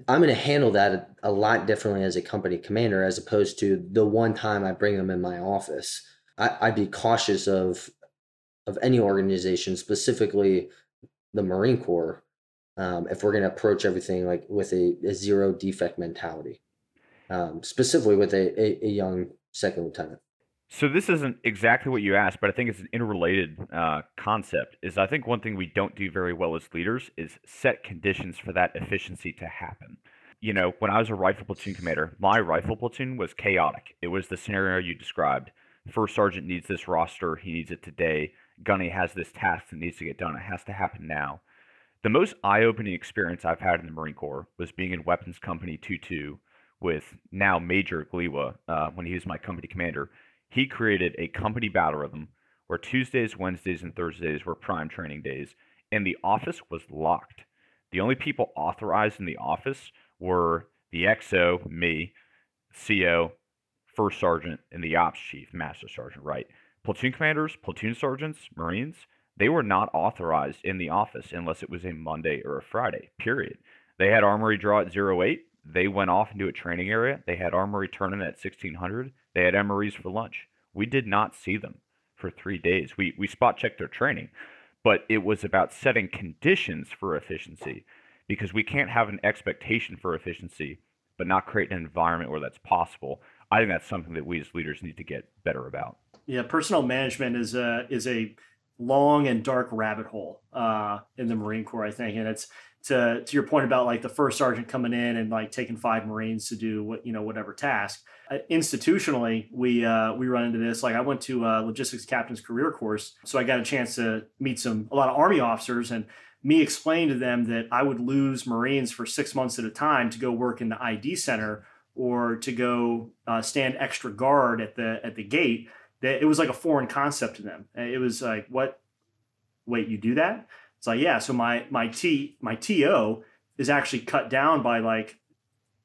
I'm going to handle that a, lot differently as a company commander as opposed to the one time I bring them in my office. I, I'd be cautious of of any organization, specifically the Marine Corps, um, if we're going to approach everything like with a, a zero defect mentality, um, specifically with a, a, a young second lieutenant. So this isn't exactly what you asked, but I think it's an interrelated uh, concept. Is I think one thing we don't do very well as leaders is set conditions for that efficiency to happen. You know, when I was a rifle platoon commander, my rifle platoon was chaotic. It was the scenario you described. First sergeant needs this roster. He needs it today. Gunny has this task that needs to get done. It has to happen now. The most eye-opening experience I've had in the Marine Corps was being in Weapons Company 2-2 with now Major Gliwa uh, when he was my company commander he created a company battle rhythm where Tuesdays, Wednesdays, and Thursdays were prime training days, and the office was locked. The only people authorized in the office were the XO, me, CO, first sergeant, and the ops chief, master sergeant, right? Platoon commanders, platoon sergeants, Marines, they were not authorized in the office unless it was a Monday or a Friday, period. They had armory draw at 08. They went off into a training area. They had armory turn in at 1600. They had MREs for lunch. We did not see them for three days. We, we spot checked their training, but it was about setting conditions for efficiency because we can't have an expectation for efficiency but not create an environment where that's possible. I think that's something that we as leaders need to get better about. Yeah, personnel management is a is a long and dark rabbit hole uh, in the Marine Corps, I think, and it's to to your point about like the first sergeant coming in and like taking five Marines to do what you know whatever task. Uh, institutionally, we uh, we run into this. Like I went to a logistics captain's career course, so I got a chance to meet some a lot of Army officers and me explain to them that I would lose Marines for six months at a time to go work in the ID center or to go uh, stand extra guard at the at the gate. That it was like a foreign concept to them. It was like, what? Wait, you do that? It's like, yeah. So my my T my TO is actually cut down by like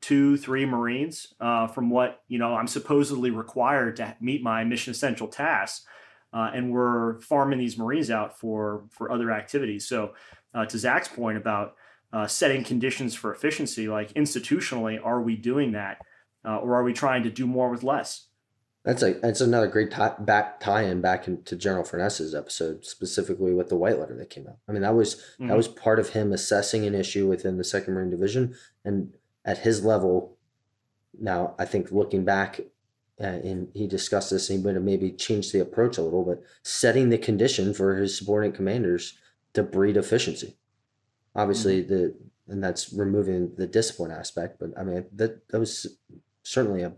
two, three Marines uh, from what you know I'm supposedly required to meet my mission essential tasks, uh, and we're farming these Marines out for for other activities. So, uh, to Zach's point about uh, setting conditions for efficiency, like institutionally, are we doing that, uh, or are we trying to do more with less? That's a that's another great tie, back tie-in back into General Furness's episode, specifically with the white letter that came out. I mean, that was mm-hmm. that was part of him assessing an issue within the Second Marine Division, and at his level, now I think looking back, uh, and he discussed this, he would have maybe changed the approach a little, but setting the condition for his subordinate commanders to breed efficiency. Obviously, mm-hmm. the and that's removing the discipline aspect, but I mean that that was certainly a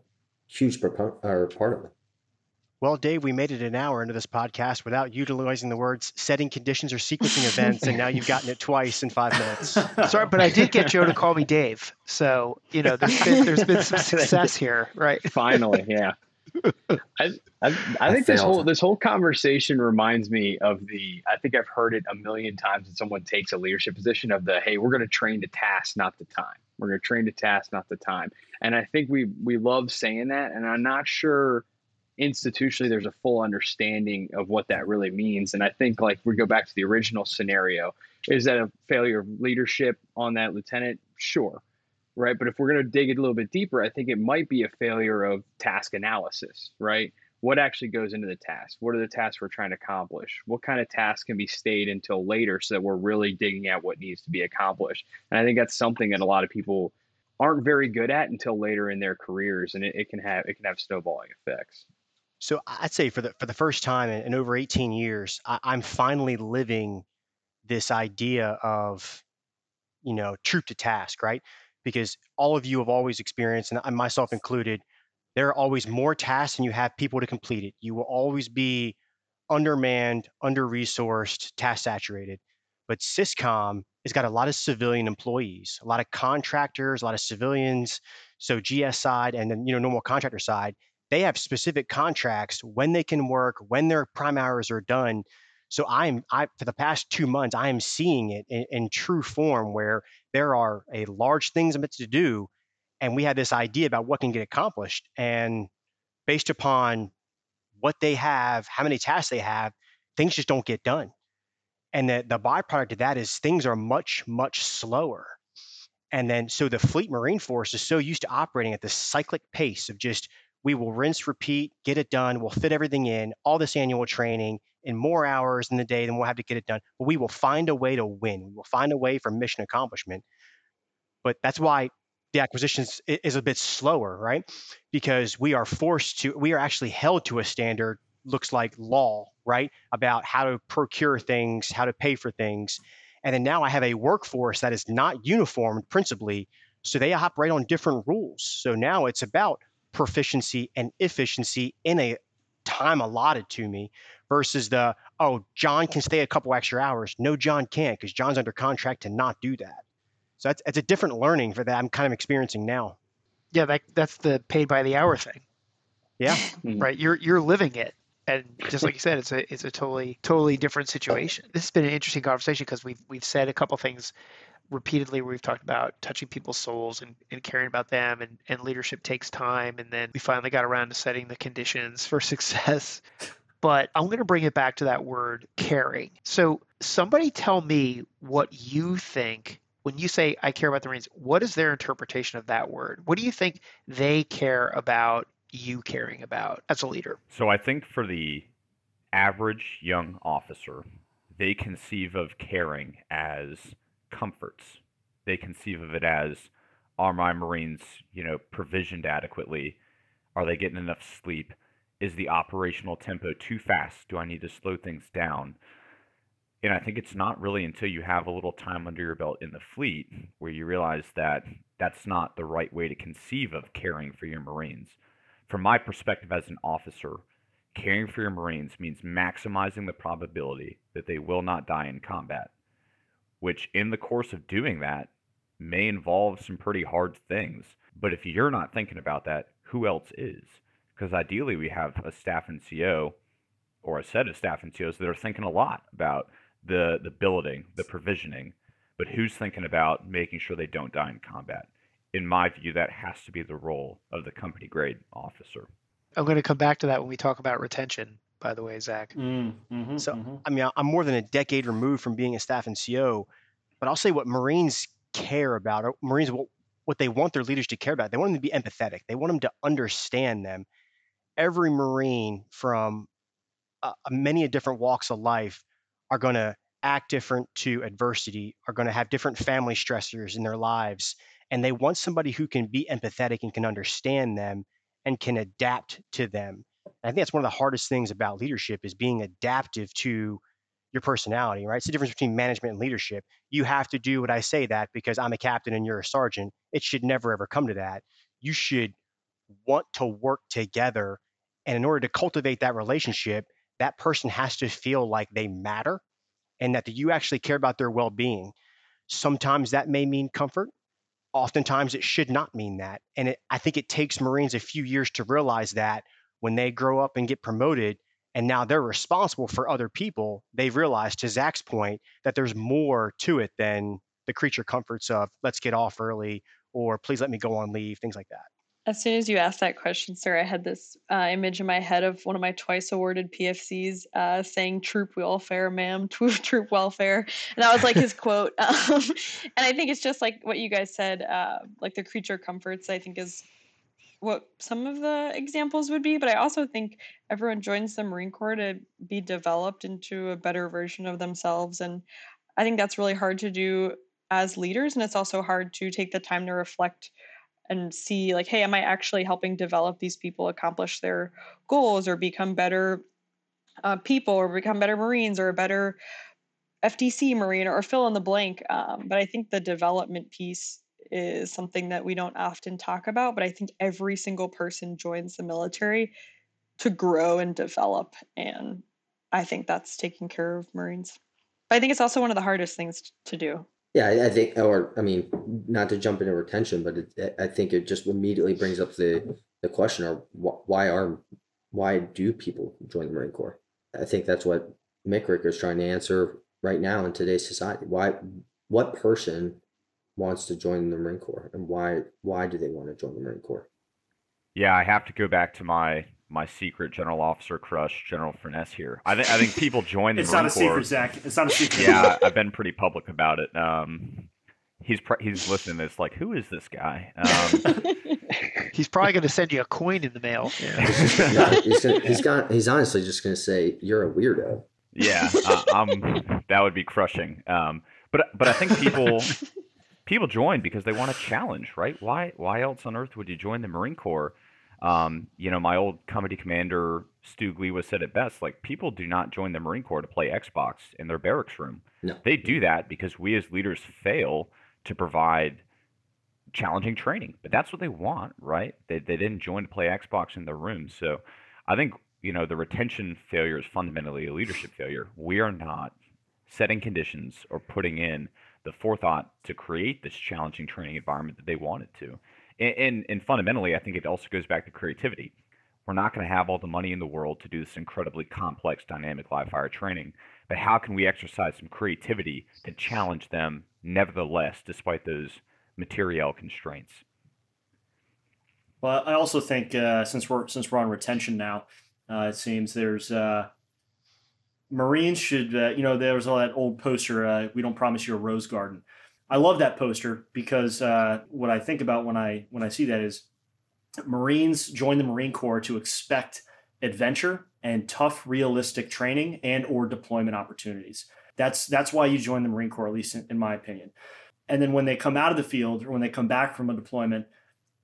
huge propo- or part of it. Well, Dave, we made it an hour into this podcast without utilizing the words setting conditions or sequencing events, and now you've gotten it twice in five minutes. *laughs* Sorry, but I did get Joe to call me Dave, so you know there's been there's been some *laughs* success here, right? Finally, yeah. I, I, I think this whole this whole conversation reminds me of the. I think I've heard it a million times when someone takes a leadership position of the, hey, we're going to train to task, not the time. We're going to train to task, not the time. And I think we we love saying that, and I'm not sure institutionally there's a full understanding of what that really means. And I think like we go back to the original scenario, is that a failure of leadership on that lieutenant? Sure. Right. But if we're going to dig it a little bit deeper, I think it might be a failure of task analysis, right? What actually goes into the task? What are the tasks we're trying to accomplish? What kind of tasks can be stayed until later so that we're really digging at what needs to be accomplished? And I think that's something that a lot of people aren't very good at until later in their careers and it, it can have it can have snowballing effects. So I'd say for the for the first time in, in over 18 years, I, I'm finally living this idea of, you know, troop to task, right? Because all of you have always experienced, and myself included, there are always more tasks and you have people to complete it. You will always be undermanned, under resourced, task saturated. But SysCom has got a lot of civilian employees, a lot of contractors, a lot of civilians. So GS side and then you know normal contractor side, they have specific contracts when they can work, when their prime hours are done. So I'm I for the past two months, I am seeing it in, in true form where there are a large things I'm to do, and we have this idea about what can get accomplished. And based upon what they have, how many tasks they have, things just don't get done. And the, the byproduct of that is things are much, much slower. And then, so the Fleet Marine Force is so used to operating at this cyclic pace of just we will rinse, repeat, get it done. We'll fit everything in, all this annual training in more hours in the day than we'll have to get it done. But we will find a way to win. We will find a way for mission accomplishment. But that's why the acquisitions is a bit slower, right? Because we are forced to, we are actually held to a standard, looks like law, right? About how to procure things, how to pay for things. And then now I have a workforce that is not uniformed principally. So they operate on different rules. So now it's about proficiency and efficiency in a time allotted to me versus the, oh, John can stay a couple extra hours. No, John can't because John's under contract to not do that. So that's, that's a different learning for that I'm kind of experiencing now. Yeah, that, that's the paid by the hour thing. Yeah. *laughs* Mm-hmm. right. You're you're living it. And just like you said, it's a it's a totally totally different situation. This has been an interesting conversation because we've we've said a couple things repeatedly where we've talked about touching people's souls and, and caring about them and, and leadership takes time. And then we finally got around to setting the conditions for *laughs* success. But i'm going to bring it back to that word caring. So somebody tell me what you think when you say i care about the marines what is their interpretation of that word? What do you think they care about you caring about as a leader? So I think for the average young officer, they conceive of caring as comforts. They conceive of it as are my Marines, you know, provisioned adequately? Are they getting enough sleep? Is the operational tempo too fast? Do I need to slow things down? And I think it's not really until you have a little time under your belt in the fleet where you realize that that's not the right way to conceive of caring for your Marines. From my perspective as an officer, caring for your Marines means maximizing the probability that they will not die in combat, which, in the course of doing that, may involve some pretty hard things. But if you're not thinking about that, who else is? Because ideally, we have a staff NCO or a set of staff NCOs that are thinking a lot about the, the billeting, the provisioning, but who's thinking about making sure they don't die in combat? In my view, that has to be the role of the company grade officer. i'm going to come back to that when we talk about retention by the way zach Mm, mhm, So, mhm. I mean, I'm more than a decade removed from being a staff NCO, but I'll say what Marines care about, or Marines, what, what they want their leaders to care about. They want them to be empathetic. They want them to understand them. Every Marine from uh, many different walks of life are going to act different to adversity, are going to have different family stressors in their lives. And they want somebody who can be empathetic and can understand them and can adapt to them. And I think that's one of the hardest things about leadership is being adaptive to your personality, right? It's the difference between management and leadership. You have to do what I say that because I'm a captain and you're a sergeant. It should never ever come to that. You should want to work together. And in order to cultivate that relationship, that person has to feel like they matter and that you actually care about their well being. Sometimes that may mean comfort. Oftentimes it should not mean that. And it, I think it takes Marines a few years to realize that when they grow up and get promoted and now they're responsible for other people, they've realized, to Zach's point, that there's more to it than the creature comforts of let's get off early or please let me go on leave, things like that. As soon as you asked that question, sir, I had this uh, image in my head of one of my twice awarded PFCs uh, saying "Troop welfare, ma'am, *laughs* troop welfare," and that was like his quote. *laughs* Um, and I think it's just like what you guys said, uh, like the creature comforts. I think is what some of the examples would be. But I also think everyone joins the Marine Corps to be developed into a better version of themselves, and I think that's really hard to do as leaders, and it's also hard to take the time to reflect and see like hey am i actually helping develop these people accomplish their goals or become better uh, people or become better marines or a better fdc marine or fill in the blank um, but i think the development piece is something that we don't often talk about but i think every single person joins the military to grow and develop and i think that's taking care of marines but i think it's also one of the hardest things to do Yeah, I, think, or I mean, not to jump into retention, but it, I think it just immediately brings up the the question: Or why are why do people join the Marine Corps? I think that's what MCRIC is trying to answer right now in today's society. Why, what person wants to join the Marine Corps, and why why do they want to join the Marine Corps? Yeah, I have to go back to my my secret general officer crush, General Furness here. I think I think people join the It's Marine not a Corps. secret, Zach. It's not a secret. yeah, I've been pretty public about it. Um, he's pr- he's listening. to this like, who is this guy? Um, *laughs* he's probably going to send you a coin in the mail No, *laughs* he's gonna, he's got he's honestly just going to say you're a weirdo. yeah, uh, um, that would be crushing. Um, but but I think people *laughs* people join because they want a challenge, right? Why why else on earth would you join the Marine Corps? Um, you know, my old company commander Stu Gliwa said it best. Like people do not join the Marine Corps to play Xbox in their barracks room. No. They do that because we as leaders fail to provide challenging training. But that's what they want, right? They they didn't join to play Xbox in their room. So I think, you know, the retention failure is fundamentally a leadership failure. We are not setting conditions or putting in the forethought to create this challenging training environment that they wanted to. And, and, and fundamentally, I think it also goes back to creativity. We're not going to have all the money in the world to do this incredibly complex dynamic live fire training, but how can we exercise some creativity to challenge them nevertheless, despite those material constraints? Well, I also think uh, since we're since we're on retention now, uh, it seems there's uh, Marines should, uh, you know, there was all that old poster, uh, "We don't promise you a rose garden." I love that poster because uh, what I think about when I when I see that is Marines join the Marine Corps to expect adventure and tough, realistic training and or deployment opportunities. That's that's why you join the Marine Corps, at least in, in my opinion. And then when they come out of the field or when they come back from a deployment,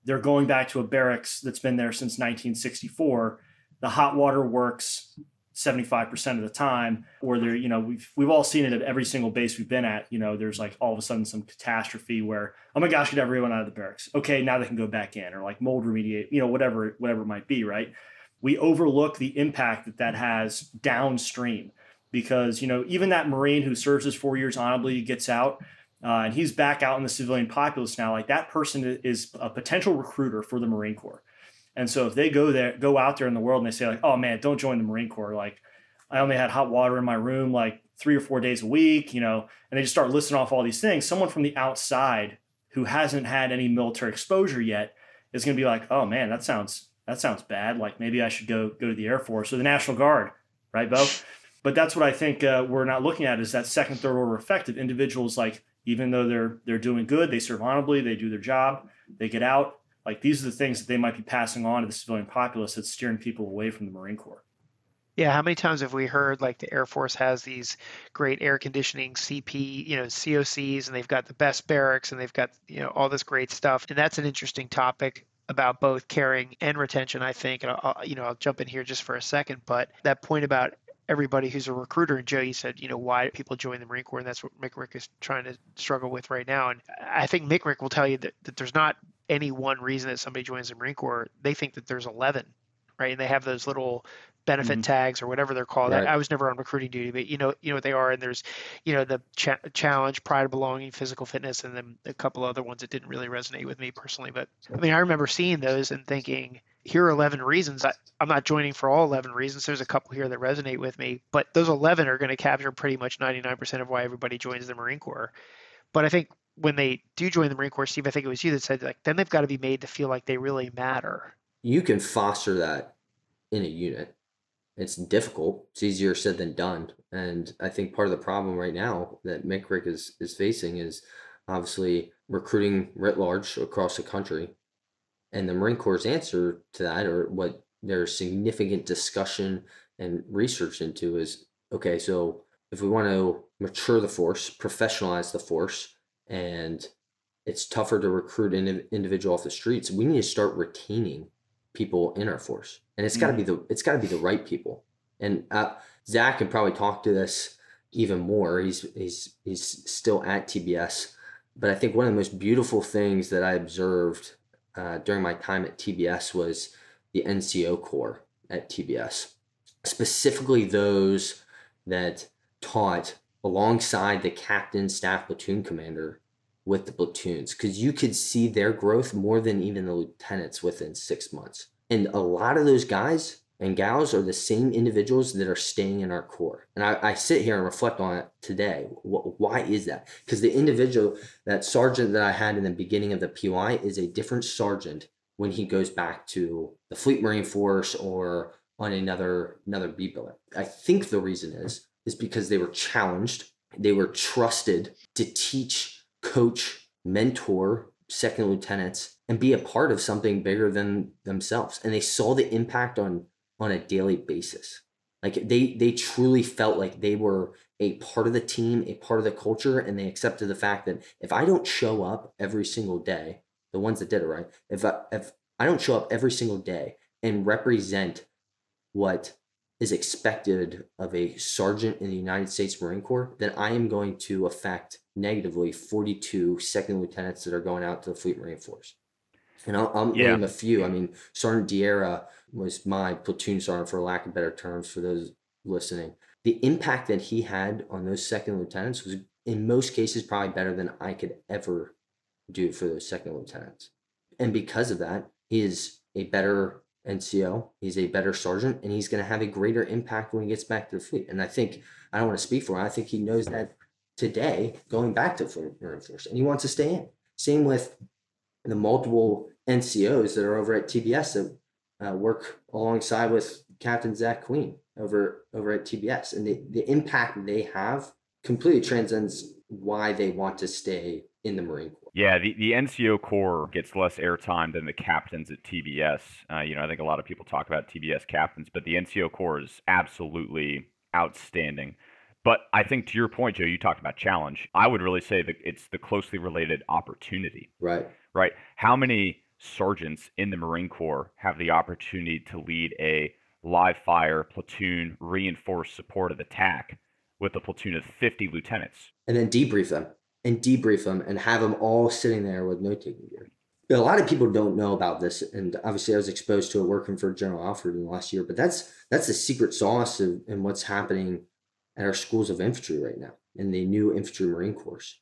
they're going back to a barracks that's been there since 1964. The hot water works 75% of the time or they're you know we've we've all seen it at every single base we've been at you know there's like all of a sudden some catastrophe where oh my gosh get everyone out of the barracks. Okay now they can go back in or like mold remediate you know whatever whatever it might be right? We overlook the impact that that has downstream because you know even that marine who serves his four years honorably gets out uh, and he's back out in the civilian populace now. Like that person is a potential recruiter for the marine corps and so if they go there, go out there in the world and they say like, "Oh man, don't join the Marine Corps," like I only had hot water in my room like three or four days a week, you know, and they just start listing off all these things. Someone from the outside who hasn't had any military exposure yet is going to be like, "Oh man, that sounds that sounds bad. Like maybe I should go go to the Air Force or the National Guard, right, Bo?" But that's what I think uh, we're not looking at is that second, third order effect of individuals like even though they're they're doing good, they serve honorably, they do their job, they get out, like these are the things that they might be passing on to the civilian populace that's steering people away from the Marine Corps. Yeah, how many times have we heard like the Air Force has these great air conditioning CP, you know, COCs, and they've got the best barracks and they've got, you know, all this great stuff. And that's an interesting topic about both caring and retention, I think. And I'll, you know, I'll jump in here just for a second, but that point about everybody who's a recruiter, and Joe, you said, you know, why people join the Marine Corps, and that's what MCRIC is trying to struggle with right now. And I think MCRIC will tell you that, that there's not any one reason that somebody joins the Marine Corps. They think that there's 11, right? And they have those little benefit mm-hmm. tags or whatever they're called. Right. I, I, was never on recruiting duty, but you know, you know what they are. And there's, you know, the cha- challenge, pride of belonging, physical fitness, and then a couple other ones that didn't really resonate with me personally. But I mean, I remember seeing those and thinking, here are 11 reasons. I, I'm not joining for all 11 reasons. There's a couple here that resonate with me, but those 11 are going to capture pretty much 99% of why everybody joins the Marine Corps. But I think when they do join the Marine Corps, Steve, I think it was you that said like then they've got to be made to feel like they really matter. You can foster that in a unit. It's difficult. It's easier said than done. And I think part of the problem right now that MCRIC is is facing is obviously recruiting writ large across the country. And the Marine Corps' answer to that, or what there's significant discussion and research into, is okay, so if we want to mature the force, professionalize the force, and it's tougher to recruit an individual off the streets. We need to start retaining people in our force, and it's got to be the it's got to be the right people. And uh, Zach can probably talk to this even more. He's he's he's still at TBS, but I think one of the most beautiful things that I observed uh, during my time at TBS was the NCO Corps at TBS, specifically those that taught alongside the captain, staff platoon commander with the platoons because you could see their growth more than even the lieutenants within six months. And a lot of those guys and gals are the same individuals that are staying in our corps. And I, I sit here and reflect on it today. Why is that? Because the individual, that sergeant that I had in the beginning of the PY, is a different sergeant when he goes back to the Fleet Marine Force or on another another B billet. I think the reason is is because they were challenged, they were trusted to teach, coach, mentor second lieutenants and be a part of something bigger than themselves. And they saw the impact on on a daily basis. Like they they truly felt like they were a part of the team, a part of the culture, and they accepted the fact that if I don't show up every single day, the ones that did it right, if I, if I don't show up every single day and represent what is expected of a sergeant in the United States Marine Corps, then I am going to affect negatively 42 second lieutenants that are going out to the Fleet Marine Force. And I'll, I'll Yeah. name a few. I mean, Sergeant Diera was my platoon sergeant, for lack of better terms, for those listening. The impact that he had on those second lieutenants was, in most cases, probably better than I could ever do for those second lieutenants. And because of that, he is a better NCO, he's a better sergeant, and he's going to have a greater impact when he gets back to the fleet. And I think, I don't want to speak for him, I think he knows that today, going back to Marine Force, and he wants to stay in. Same with the multiple NCOs that are over at TBS that uh, work alongside with Captain Zach Queen over over at TBS, and the the impact they have completely transcends why they want to stay in the Marine Corps. Yeah, the, the NCO Corps gets less airtime than the captains at TBS. Uh, you know, I think a lot of people talk about TBS captains, but the NCO Corps is absolutely outstanding. But I think to your point, Joe, you talked about challenge. I would really say that it's the closely related opportunity, Right. right? How many sergeants in the Marine Corps have the opportunity to lead a live fire platoon reinforced supported attack with a platoon of 50 lieutenants? and then debrief them and debrief them and have them all sitting there with note taking gear. A lot of people don't know about this, and obviously I was exposed to it working for General Alford in the last year. But that's that's the secret sauce of and what's happening at our schools of infantry right now in the new infantry Marine course.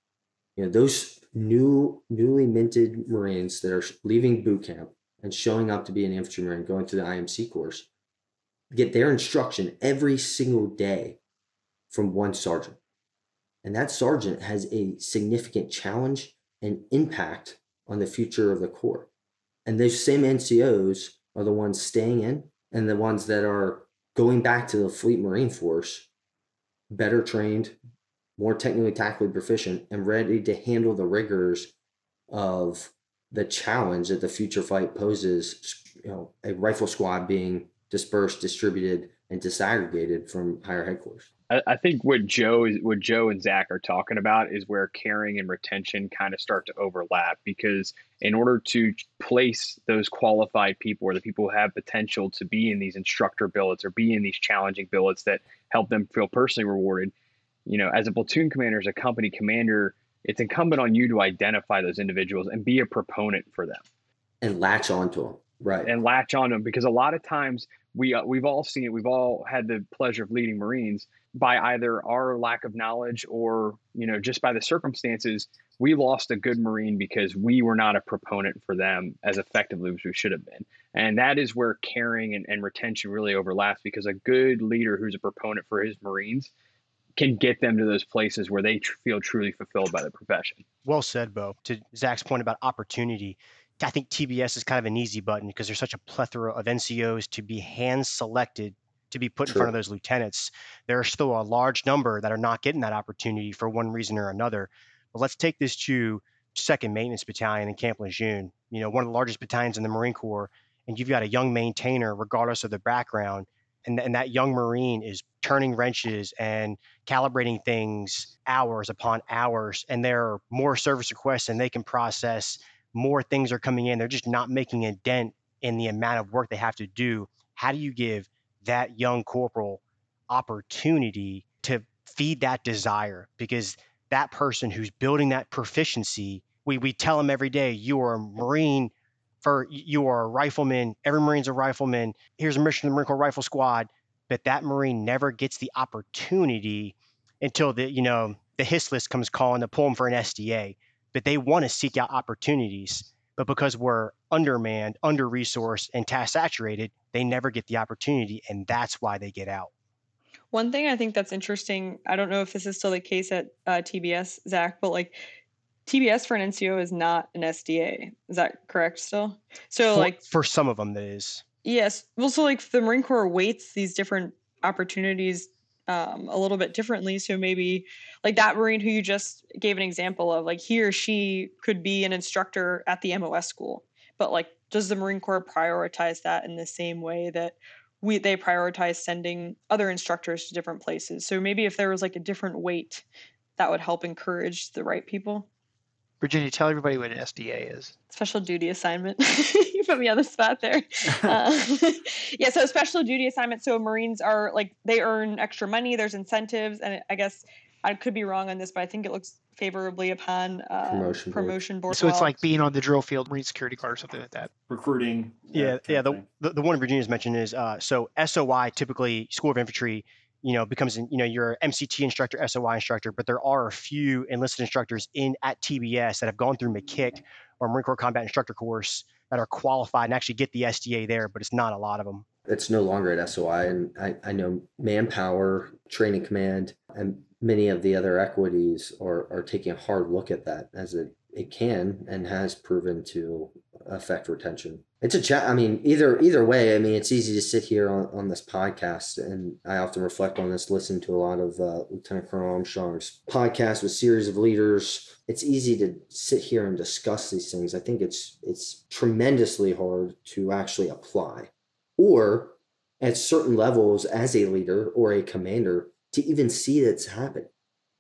You know those new newly minted Marines that are leaving boot camp and showing up to be an infantry Marine, going through the IMC course, get their instruction every single day from one sergeant. And that sergeant has a significant challenge and impact on the future of the Corps. And those same NCOs are the ones staying in and the ones that are going back to the Fleet Marine Force better trained, more technically tactically proficient, and ready to handle the rigors of the challenge that the future fight poses. You know, a rifle squad being dispersed, distributed, and disaggregated from higher headquarters. I, I think what Joe is what Joe and Zach are talking about is where caring and retention kind of start to overlap because in order to place those qualified people or the people who have potential to be in these instructor billets or be in these challenging billets that help them feel personally rewarded, you know, as a platoon commander, as a company commander, it's incumbent on you to identify those individuals and be a proponent for them And latch onto them. Right. and latch on to them because a lot of times we uh, we've all seen it. We've all had the pleasure of leading Marines by either our lack of knowledge or you know just by the circumstances. We lost a good Marine because we were not a proponent for them as effectively as we should have been, and that is where caring and, and retention really overlaps. Because a good leader who's a proponent for his Marines can get them to those places where they tr- feel truly fulfilled by the profession. Well said, Bo. To Zach's point about opportunity, I think TBS is kind of an easy button because there's such a plethora of NCOs to be hand selected to be put in front of those lieutenants. There are still a large number that are not getting that opportunity for one reason or another. But let's take this to Second Maintenance Battalion in Camp Lejeune. You know, one of the largest battalions in the Marine Corps, and you've got a young maintainer, regardless of their background, and, and that young Marine is turning wrenches and calibrating things hours upon hours, and there are more service requests than they can process. More things are coming in. They're just not making a dent in the amount of work they have to do. How do you give that young corporal opportunity to feed that desire? Because that person who's building that proficiency, we, we tell them every day, you are a Marine for you are a rifleman. Every Marine's a rifleman. Here's a mission to the Marine Corps Rifle Squad. But that Marine never gets the opportunity until the, you know, the HIS list comes calling to pull them for an SDA. But they want to seek out opportunities. But because we're undermanned, under resourced, and task saturated, they never get the opportunity. And that's why they get out. One thing I think that's interesting, I don't know if this is still the case at uh, TBS, Zach, but like TBS for an NCO is not an SDA. Is that correct still? So for, like for some of them, that is. Yes. Well, so like the Marine Corps weights these different opportunities um, a little bit differently. So maybe like that Marine who you just gave an example of, like he or she could be an instructor at the MOS school, but like does the Marine Corps prioritize that in the same way that we they prioritize sending other instructors to different places. So maybe if there was like a different weight, that would help encourage the right people. Virginia, tell everybody what an SDA is. Special duty assignment. *laughs* you put me on the spot there. *laughs* Uh, *laughs* yeah, so special duty assignment. So Marines are like they earn extra money. There's incentives, and I guess I could be wrong on this, but I think it looks favorably upon uh, Promotion board. promotion board. So it's like being on the drill field, Marine Security Guard, or something like that. Recruiting. Yeah, that yeah. The, the the one Virginia's mentioned is uh, so SOI typically School of Infantry, you know, becomes you know you're MCT instructor, SOI instructor, but there are a few enlisted instructors in at TBS that have gone through McKick or Marine Corps Combat Instructor course that are qualified and actually get the SDA there, but it's not a lot of them. It's no longer at SOI, and I, I know Manpower, Training Command, and many of the other equities are, are taking a hard look at that as it, it can and has proven to affect retention. It's a chat. I mean, either either way. I mean, it's easy to sit here on, on this podcast, and I often reflect on this. Listen to a lot of uh, Lieutenant Colonel Armstrong's podcast with series of leaders. It's easy to sit here and discuss these things. I think it's it's tremendously hard to actually apply, or at certain levels as a leader or a commander to even see that it's happening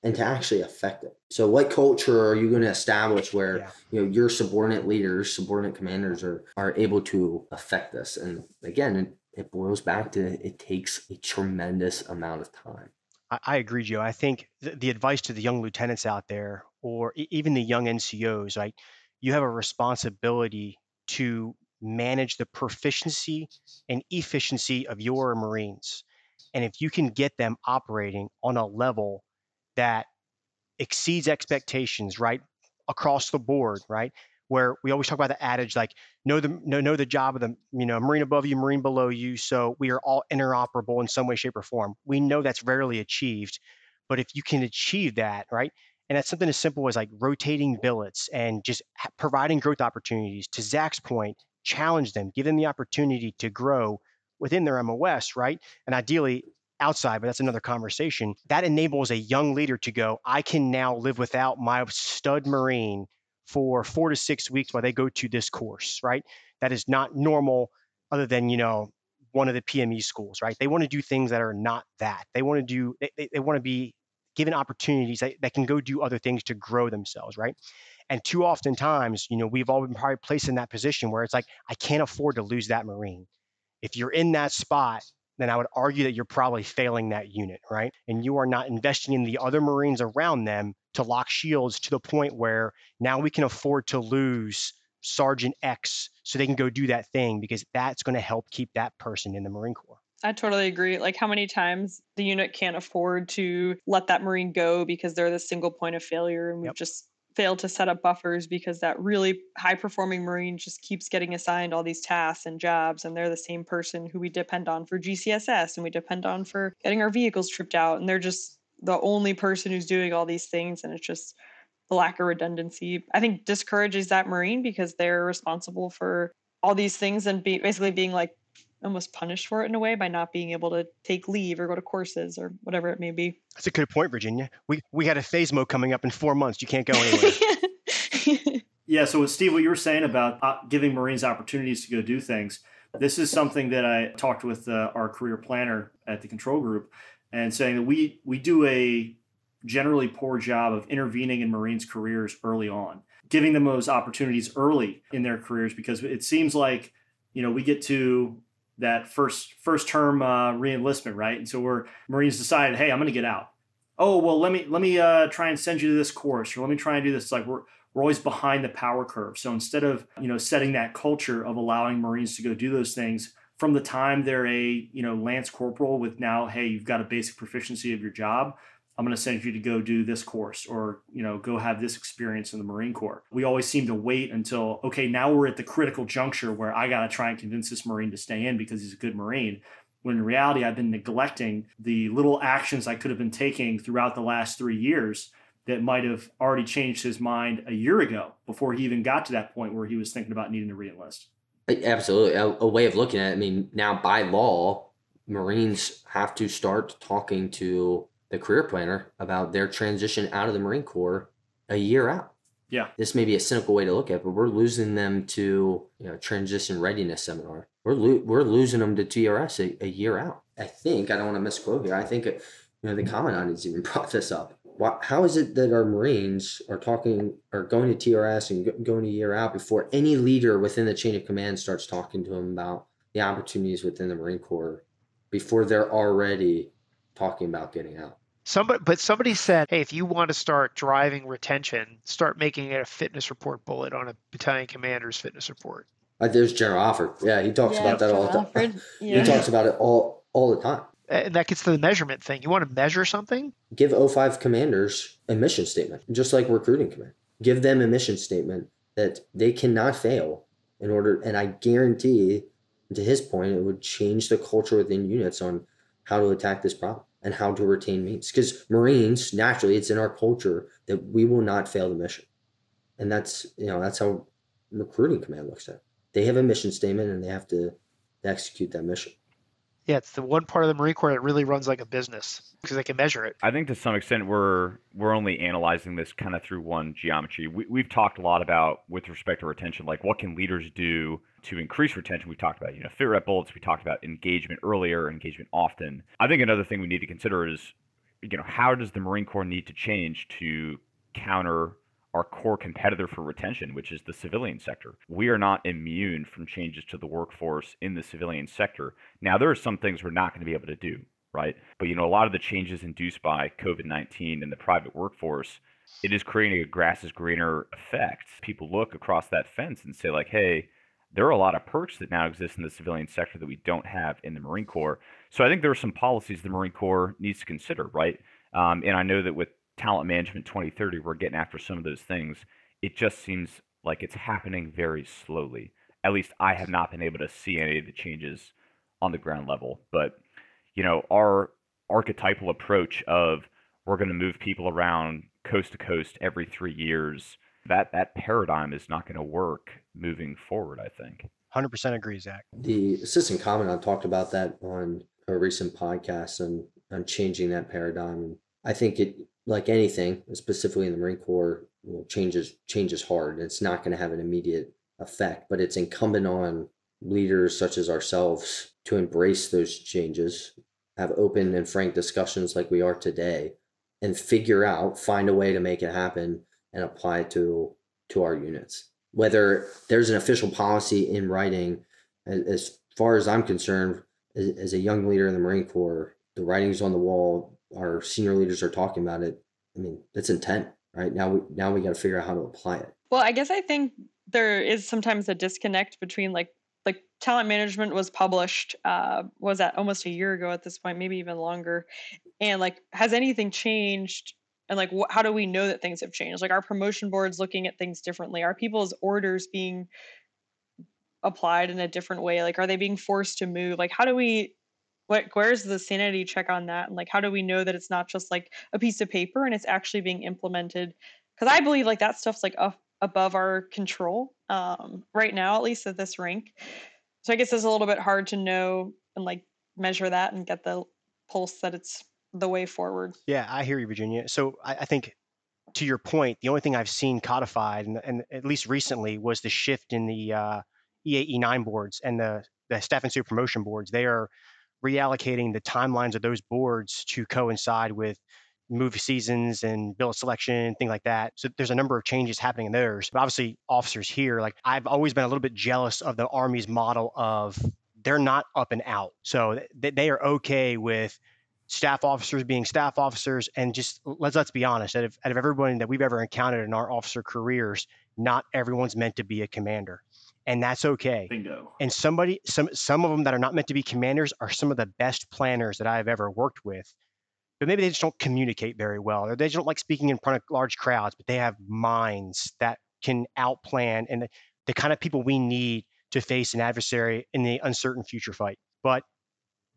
and to actually affect it. So, what culture are you going to establish where Yeah. you know your subordinate leaders, subordinate commanders are are able to affect this? And again, it, it boils back to it takes a tremendous amount of time. I, I agree, Joe. I think the, the advice to the young lieutenants out there, or e- even the young NCOs, right? You have a responsibility to manage the proficiency and efficiency of your Marines. And if you can get them operating on a level that exceeds expectations, right? Across the board, right? Where we always talk about the adage like know the know, know the job of the you know marine above you marine below you so we are all interoperable in some way shape or form we know that's rarely achieved but if you can achieve that right and that's something as simple as like rotating billets and just providing growth opportunities to zach's point challenge them give them the opportunity to grow within their mos right and ideally outside but that's another conversation that enables a young leader to go i can now live without my stud marine for four to six weeks while they go to this course, right? That is not normal, other than you know one of the PME schools, right? They want to do things that are not that. They want to do. They, they, want to be given opportunities that, that can go do other things to grow themselves, right? And too often times, you know, we've all been probably placed in that position where it's like, I can't afford to lose that Marine. If you're in that spot, then I would argue that you're probably failing that unit, right? And you are not investing in the other Marines around them to lock shields to the point where now we can afford to lose Sergeant X so they can go do that thing because that's going to help keep that person in the Marine Corps. I totally agree. Like how many times the unit can't afford to let that Marine go because they're the single point of failure and we've Yep. just failed to set up buffers because that really high performing Marine just keeps getting assigned all these tasks and jobs and they're the same person who we depend on for GCSS and we depend on for getting our vehicles tripped out and they're just the only person who's doing all these things and it's just the lack of redundancy. I think discourages that Marine because they're responsible for all these things and be basically being like almost punished for it in a way by not being able to take leave or go to courses or whatever it may be. That's a good point, Virginia. We we had a FSMAO coming up in four months. You can't go anywhere. *laughs* Yeah, so with Steve, what you were saying about uh, giving Marines opportunities to go do things, this is something that I talked with uh, our career planner at the control group and saying that we we do a generally poor job of intervening in Marines careers early on, giving them those opportunities early in their careers because it seems like, you know, we get to that first first term uh, reenlistment, right? And so we're Marines decided, hey, I'm going to get out. Oh well, let me let me uh, try and send you to this course, or let me try and do this. It's like we're we're always behind the power curve. So instead of you know setting that culture of allowing Marines to go do those things from the time they're a you know lance corporal with now, hey, you've got a basic proficiency of your job. I'm going to send you to go do this course or you know go have this experience in the Marine Corps. We always seem to wait until okay, now we're at the critical juncture where I got to try and convince this Marine to stay in because he's a good Marine. When in reality, I've been neglecting the little actions I could have been taking throughout the last three years that might have already changed his mind a year ago before he even got to that point where he was thinking about needing to reenlist. Absolutely. A, a way of looking at it. I mean, now by law, Marines have to start talking to the career planner about their transition out of the Marine Corps a year out. Yeah. This may be a cynical way to look at it, but we're losing them to you know transition readiness seminar. we're lo- we're losing them to TRS a, a year out. I think I don't want to misquote here. I think you know the commandant has even *laughs* brought this up. Why, how is it that our Marines are talking are going to TRS and go, going a year out before any leader within the chain of command starts talking to them about the opportunities within the Marine Corps before they're already talking about getting out? Somebody, but somebody said, hey, if you want to start driving retention, start making it a fitness report bullet on a battalion commander's fitness report. Uh, there's General Alford. Yeah, he talks Yeah, about that all the time. Alford, *laughs* yeah. He talks about it all all the time. And that gets to the measurement thing. You want to measure something? Give O5 commanders a mission statement, just like recruiting command. Give them a mission statement that they cannot fail in order. And I guarantee, to his point, it would change the culture within units on how to attack this problem and how to retain means. Because Marines, naturally, it's in our culture that we will not fail the mission, and that's you know that's how recruiting command looks at. It. They have a mission statement and they have to execute that mission. Yeah, it's the one part of the Marine Corps that really runs like a business because they can measure it. I think to some extent we're we're only analyzing this kind of through one geometry. We, we've talked a lot about with respect to retention, like what can leaders do to increase retention. We talked about you know fit rep bullets. We talked about engagement earlier, engagement often. I think another thing we need to consider is you know how does the Marine Corps need to change to counter our core competitor for retention, which is the civilian sector. We are not immune from changes to the workforce in the civilian sector. Now, there are some things we're not going to be able to do, right? But you know, a lot of the changes induced by COVID 19 in the private workforce, it is creating a grass is greener effect. People look across that fence and say, like, hey, there are a lot of perks that now exist in the civilian sector that we don't have in the Marine Corps. So I think there are some policies the Marine Corps needs to consider, right? Um, and I know that with talent management 2030 we're getting after some of those things it just seems like it's happening very slowly at least i have not been able to see any of the changes on the ground level but you know our archetypal approach of we're going to move people around coast to coast every 3 years that that paradigm is not going to work moving forward i think 100% agree zach The assistant commandant talked about that on a recent podcast and on changing that paradigm. I think it, like anything, specifically in the Marine Corps, you know, changes changes hard. It's not going to have an immediate effect, but it's incumbent on leaders such as ourselves to embrace those changes, have open and frank discussions like we are today, and figure out, find a way to make it happen and apply it to to our units. Whether there's an official policy in writing, as, far as I'm concerned, as a young leader in the Marine Corps, the writing's on the wall. Our senior leaders are talking about it. I mean, that's intent, right? Now we now we got to figure out how to apply it. Well, I guess I think there is sometimes a disconnect between like like talent management was published uh was that almost a year ago at this point, maybe even longer. And like has anything changed and like wh- how do we know that things have changed? Like our promotion boards looking at things differently? Are people's orders being applied in a different way? Like are they being forced to move? Like how do we what where's the sanity check on that and like how do we know that it's not just like a piece of paper and it's actually being implemented because i believe like that stuff's like up, above our control um, right now at least at this rank so i guess it's a little bit hard to know and like measure that and get the pulse that it's the way forward Yeah, I hear you, Virginia. So I, I think to your point, the only thing I've seen codified, and, and at least recently, was the shift in the uh, E8, E9 boards and the, the staff and super promotion boards. They are reallocating the timelines of those boards to coincide with movie seasons and bill selection, thing like that. So there's a number of changes happening in theirs. But obviously, officers here, like I've always been a little bit jealous of the Army's model of they're not up and out. So th- they are okay with staff officers being staff officers and just let's let's be honest out of, out of everyone that we've ever encountered in our officer careers not everyone's meant to be a commander and that's okay. Bingo. and somebody some some of them that are not meant to be commanders are some of the best planners that i've ever worked with. But maybe they just don't communicate very well or they don't like speaking in front of large crowds but they have minds that can outplan and the, the kind of people we need to face an adversary in the uncertain future fight. But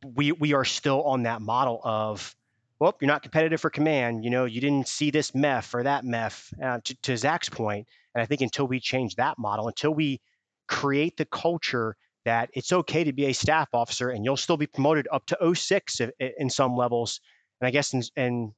we we are still on that model of well you're not competitive for command you know you didn't see this meth or that meth uh, to, to zach's point and i think until we change that model until we create the culture that it's okay to be a staff officer and you'll still be promoted up to 06 if, in some levels and i guess in, in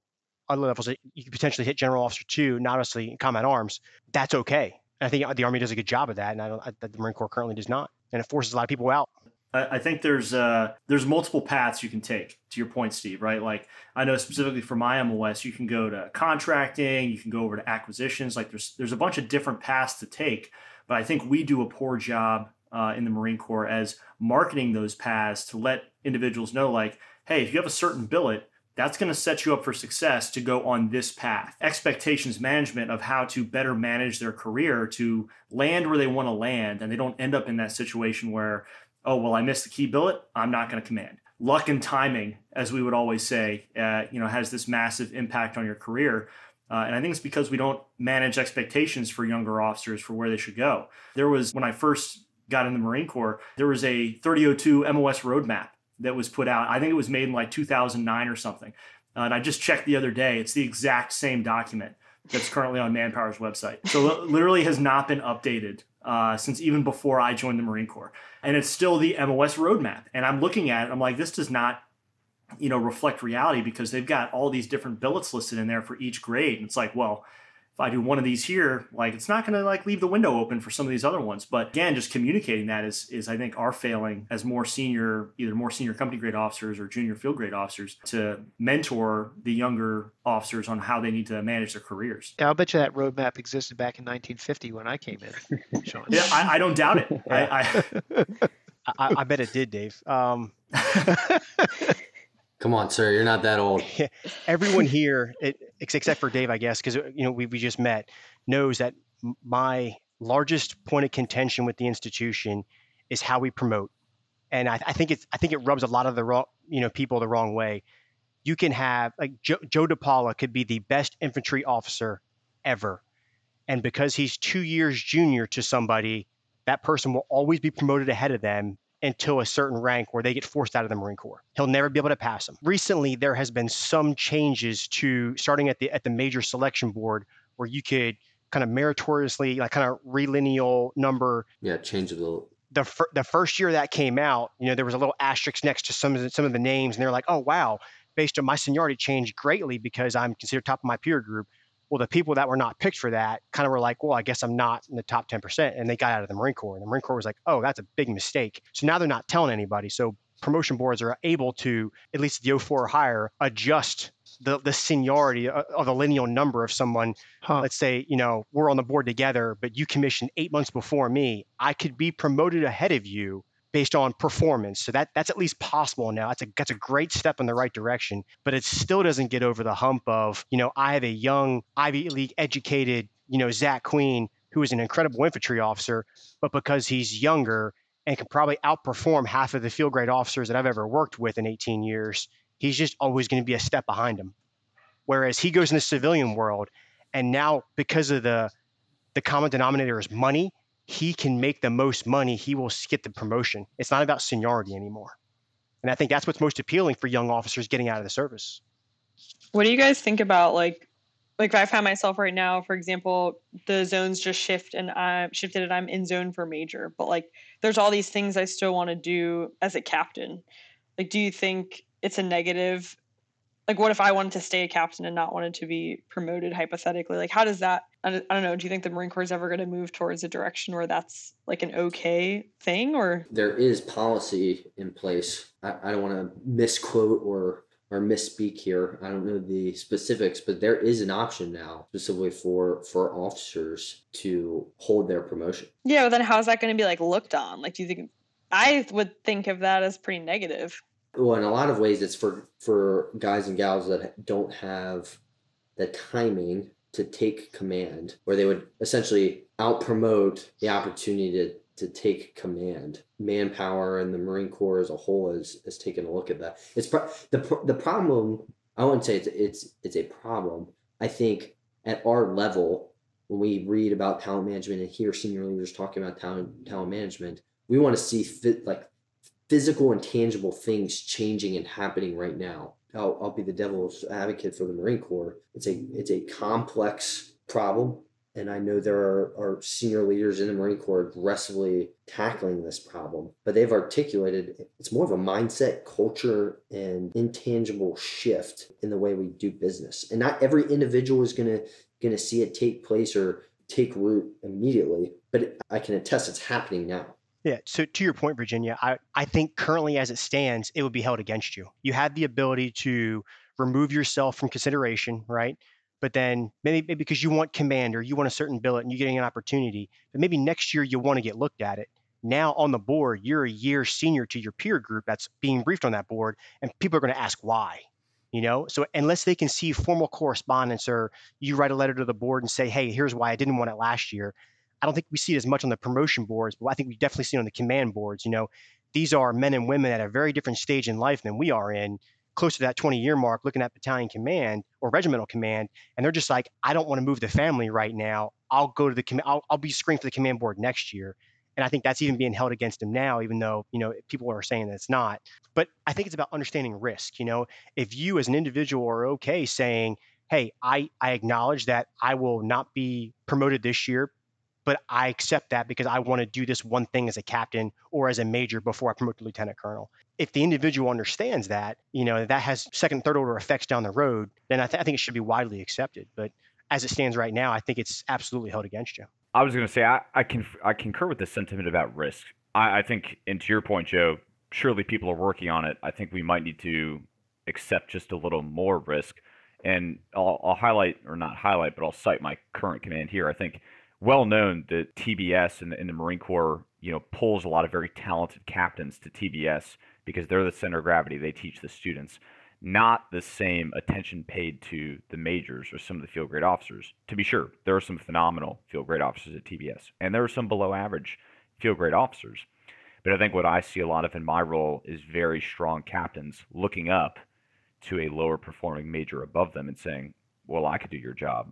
other levels you could potentially hit general officer too not obviously in combat arms that's okay and i think the army does a good job of that and i don't I, the marine corps currently does not and it forces a lot of people out I, I think there's uh, there's multiple paths you can take. To your point, Steve, right? Like I know specifically for my MOS, you can go to contracting, you can go over to acquisitions. Like there's there's a bunch of different paths to take. But I think we do a poor job uh, in the Marine Corps as marketing those paths to let individuals know, like, hey, if you have a certain billet, that's going to set you up for success to go on this path. Expectations management of how to better manage their career to land where they want to land, and they don't end up in that situation where, oh, well, I missed the key billet, I'm not going to command. Luck and timing, as we would always say, uh, you know, has this massive impact on your career. Uh, and I think it's because we don't manage expectations for younger officers for where they should go. There was, when I first got in the Marine Corps, there was a 3002 MOS roadmap that was put out. I think it was made in like 2009 or something. Uh, and I just checked the other day. It's the exact same document that's currently on Manpower's website. So literally has not been updated uh, since even before I joined the Marine Corps. And it's still the MOS roadmap. And I'm looking at it, I'm like, this does not, you know, reflect reality because they've got all these different billets listed in there for each grade. And it's like, well, if I do one of these here, like it's not going to like leave the window open for some of these other ones. But again, just communicating that is is I think our failing as more senior, either more senior company grade officers or junior field grade officers to mentor the younger officers on how they need to manage their careers. Yeah, I'll bet you that roadmap existed back in 1950 when I came in. Sean. yeah, I, I, don't doubt it. *laughs* I, *laughs* I, I, bet it did, Dave. Um, *laughs* Come on, sir. You're not that old. *laughs* Everyone here, it, except for Dave, I guess, because uh, you know we, we just met, knows that my largest point of contention with the institution is how we promote, and I, I think it's I think it rubs a lot of the wrong you know people the wrong way. You can have like Joe DiPaolo could be the best infantry officer ever, and because he's two years junior to somebody, that person will always be promoted ahead of them until a certain rank where they get forced out of the Marine Corps. He'll never be able to pass them. Recently, there has been some changes to starting at the at the major selection board where you could kind of meritoriously like kind of relineal number. Yeah, change the the, fir- the first year that came out, you know, there was a little asterisk next to some of the, some of the names, and they're like, oh wow, based on my seniority changed greatly because I'm considered top of my peer group. Well, the people that were not picked for that kind of were like, well, I guess I'm not in the top 10%. And they got out of the Marine Corps. And the Marine Corps was like, oh, that's a big mistake. So now they're not telling anybody. So promotion boards are able to, at least the 04 or higher, adjust the, the seniority uh, of the lineal number of someone. Huh. Let's say, you know, we're on the board together, but you commissioned eight months before me. I could be promoted ahead of you based on performance. So that that's at least possible now. That's a that's a great step in the right direction, but it still doesn't get over the hump of, you know, I have a young Ivy League educated, you know, Zach Queen who is an incredible infantry officer, but because he's younger and can probably outperform half of the field grade officers that I've ever worked with in 18 years, he's just always going to be a step behind him. Whereas he goes in the civilian world and now because of the the common denominator is money he can make the most money, he will get the promotion. It's not about seniority anymore. And I think that's what's most appealing for young officers getting out of the service. What do you guys think about like like if I find myself right now, for example, the zones just shift and I shifted and I'm in zone for major, but like there's all these things I still want to do as a captain. Like, do you think it's a negative like what if i wanted to stay a captain and not wanted to be promoted hypothetically like how does that i don't know. Do you think the marine corps is ever going to move towards a direction where that's like an okay thing or? There is policy in place. I, I don't want to misquote or or misspeak here. I don't know the specifics but there is an option now specifically for for officers to hold their promotion. Yeah but then how's that going to be like looked on? Like do you think i would think of that as pretty negative. Well in a lot of ways it's for for guys and gals that don't have the timing to take command where they would essentially out promote the opportunity to to take command. Manpower and the marine corps as a whole is is taking a look at that. It's pro- the the problem i wouldn't say it's it's it's a problem. I think at our level when we read about talent management and hear senior leaders talking about talent talent management we want to see fit like physical and tangible things changing and happening right now. I'll, I'll be the devil's advocate for the Marine Corps. It's a it's a complex problem, and I know there are, are senior leaders in the Marine Corps aggressively tackling this problem. But they've articulated it's more of a mindset, culture, and intangible shift in the way we do business. And not every individual is gonna gonna see it take place or take root immediately, but I can attest it's happening now Yeah. So to your point, Virginia, I, I think currently as it stands, it would be held against you. You have the ability to remove yourself from consideration, right? But then maybe, maybe because you want command or you want a certain billet and you're getting an opportunity, but maybe next year you want to get looked at it. Now on the board, you're a year senior to your peer group that's being briefed on that board, and people are going to ask why. You know, so unless they can see formal correspondence or you write a letter to the board and say, hey, here's why I didn't want it last year, I don't think we see it as much on the promotion boards, but I think we definitely see it on the command boards. You know, these are men and women at a very different stage in life than we are in, close to that 20 year mark, looking at battalion command or regimental command, and they're just like, I don't want to move the family right now. I'll go to the command. I'll, I'll be screened for the command board next year. And I think that's even being held against them now, even though you know people are saying that it's not. But I think it's about understanding risk. You know, if you as an individual are okay saying, "Hey, I I acknowledge that I will not be promoted this year but I accept that because I want to do this one thing as a captain or as a major before I promote to lieutenant colonel. If the individual understands that, you know, that has second, third order effects down the road, then I, th- I think it should be widely accepted. But as it stands right now, I think it's absolutely held against you. I was going to say I, I can I concur with the sentiment about risk. I, I think, and to your point, Joe, surely people are working on it. I think we might need to accept just a little more risk. And I'll, I'll highlight, or not highlight, but I'll cite my current command here. I think well known that TBS and the, the Marine Corps, you know, pulls a lot of very talented captains to TBS because they're the center of gravity. They teach the students. Not the same attention paid to the majors or some of the field grade officers. To be sure, there are some phenomenal field grade officers at TBS, and there are some below average field grade officers. But I think what I see a lot of in my role is very strong captains looking up to a lower performing major above them and saying, Well, I could do your job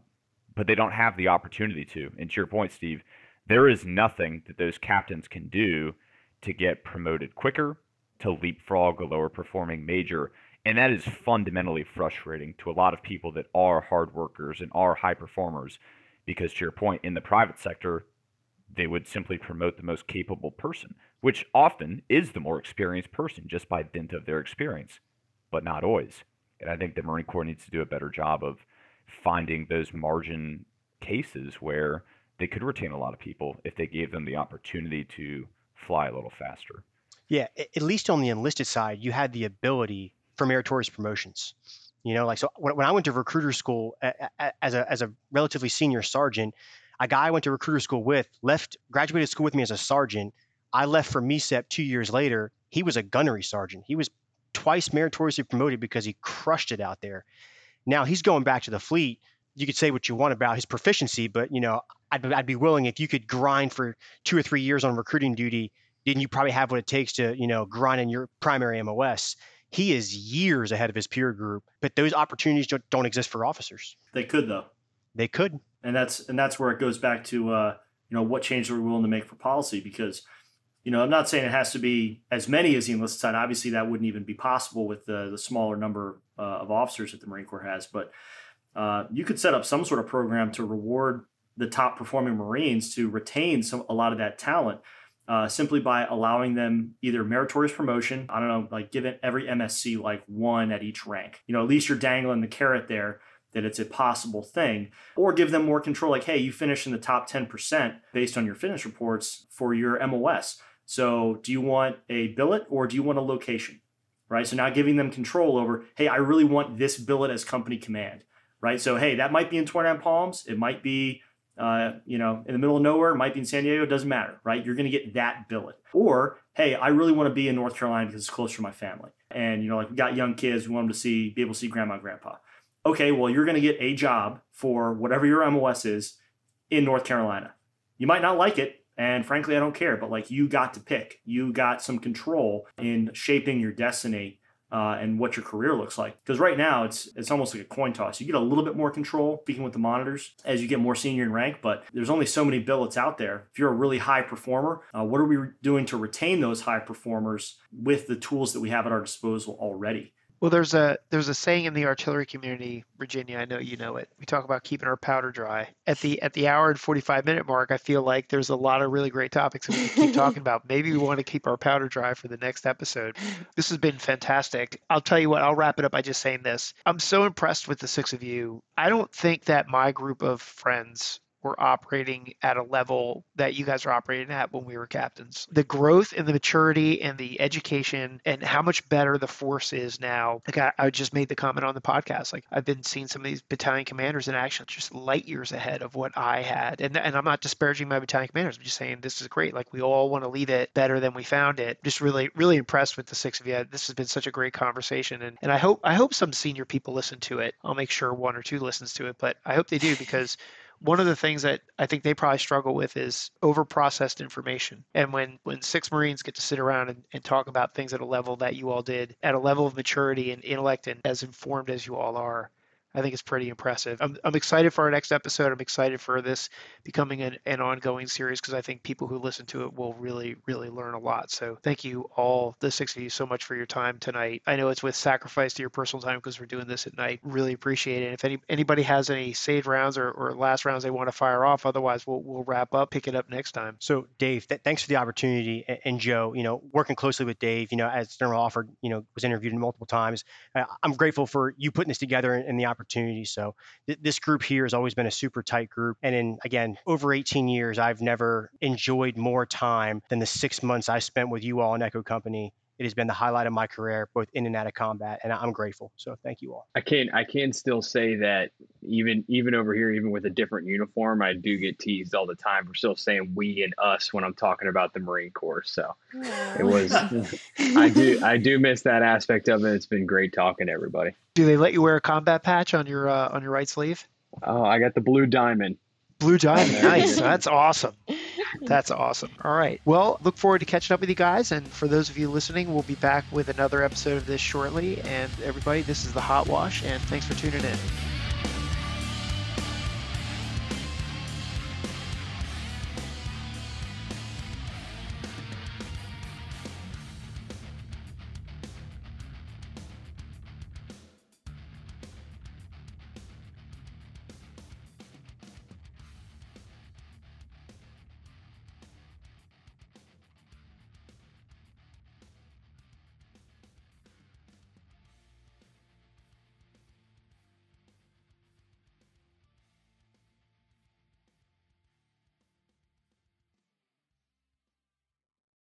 but they don't have the opportunity to. And to your point, Steve, there is nothing that those captains can do to get promoted quicker, to leapfrog a lower performing major. And that is fundamentally frustrating to a lot of people that are hard workers and are high performers. Because to your point, in the private sector, they would simply promote the most capable person, which often is the more experienced person just by dint of their experience, but not always. And I think the Marine Corps needs to do a better job of finding those margin cases where they could retain a lot of people if they gave them the opportunity to fly a little faster. Yeah, at least on the enlisted side, you had the ability for meritorious promotions. You know, like so when, I went to recruiter school as a as a relatively senior sergeant, a guy I went to recruiter school with left graduated school with me as a sergeant. I left for MECEP two years later. He was a gunnery sergeant. He was twice meritoriously promoted because he crushed it out there. Now he's going back to the fleet. You could say what you want about his proficiency, but you know, I'd, I'd be willing if you could grind for two or three years on recruiting duty, then you probably have what it takes to, you know, grind in your primary MOS. He is years ahead of his peer group, but those opportunities don't, don't exist for officers. They could though. They could. And that's and that's where it goes back to uh, you know what changes are we willing to make for policy because you know, I'm not saying it has to be as many as the enlisted side. Obviously, that wouldn't even be possible with the, the smaller number uh, of officers that the Marine Corps has. But uh, you could set up some sort of program to reward the top performing Marines to retain some a lot of that talent. Uh, simply by allowing them either meritorious promotion, I don't know, like giving every MSC like one at each rank. You know, at least you're dangling the carrot there that it's a possible thing, or give them more control. Like, hey, you finish in the top 10% based on your finish reports for your MOS. So, do you want a billet or do you want a location? Right. So, now giving them control over, hey, I really want this billet as company command. Right. So, hey, that might be in 29 Palms. It might be, uh, you know, in the middle of nowhere. It might be in San Diego. It doesn't matter. Right. You're going to get that billet. Or, hey, I really want to be in North Carolina because it's closer to my family. And, you know, like we got young kids. We want them to see, be able to see grandma and grandpa. Okay. Well, you're going to get a job for whatever your MOS is in North Carolina. You might not like it. And frankly, I don't care, but like you got to pick. You got some control in shaping your destiny uh, and what your career looks like. Because right now, it's it's almost like a coin toss. You get a little bit more control, speaking with the monitors, as you get more senior in rank, but there's only so many billets out there. If you're a really high performer, uh, what are we doing to retain those high performers with the tools that we have at our disposal already? Well, there's a there's a saying in the artillery community, Virginia. I know you know it. We talk about keeping our powder dry. At the at the hour and 45 minute mark, I feel like there's a lot of really great topics that we can keep talking about. *laughs* Maybe we want to keep our powder dry for the next episode. This has been fantastic. I'll tell you what. I'll wrap it up by just saying this. I'm so impressed with the six of you. I don't think that my group of friends we're operating at a level that you guys are operating at when we were captains. The growth and the maturity and the education and how much better the force is now. Like I, I just made the comment on the podcast. Like I've been seeing some of these battalion commanders in action just light years ahead of what I had. And and I'm not disparaging my battalion commanders. I'm just saying this is great. Like we all want to leave it better than we found it. Just really, really impressed with the six of you. This has been such a great conversation. And and I hope I hope some senior people listen to it. I'll make sure one or two listens to it, but I hope they do because one of the things that I think they probably struggle with is over processed information. And when when six Marines get to sit around and, and talk about things at a level that you all did, at a level of maturity and intellect and as informed as you all are, I think it's pretty impressive. I'm, I'm excited for our next episode. I'm excited for this becoming an, an ongoing series because I think people who listen to it will really, really learn a lot. So thank you all, the six of you, so much for your time tonight. I know it's with sacrifice to your personal time because we're doing this at night. Really appreciate it. If any anybody has any saved rounds or, or last rounds they want to fire off, otherwise we'll, we'll wrap up, pick it up next time. So Dave, th- thanks for the opportunity. And, and, Joe, you know, working closely with Dave, you know, as General Alford, you know, was interviewed multiple times. Uh, I'm grateful for you putting this together and, and the opportunity. So th- this group here has always been a super tight group. And in, again, over 18 years, I've never enjoyed more time than the six months I spent with you all in Echo Company it has been the highlight of my career, both in and out of combat, and I'm grateful. So thank you all. I can I can still say that even even over here, even with a different uniform, I do get teased all the time for still saying we and us when I'm talking about the Marine Corps. So it was I do I do miss that aspect of it. It's been great talking to everybody. Do they let you wear a combat patch on your uh, on your right sleeve? Oh, I got the blue diamond. Blue diamond, *laughs* nice. That's awesome. That's awesome. All right. Well, look forward to catching up with you guys. And for those of you listening, we'll be back with another episode of this shortly. And everybody, this is the Hot Wash, and thanks for tuning in.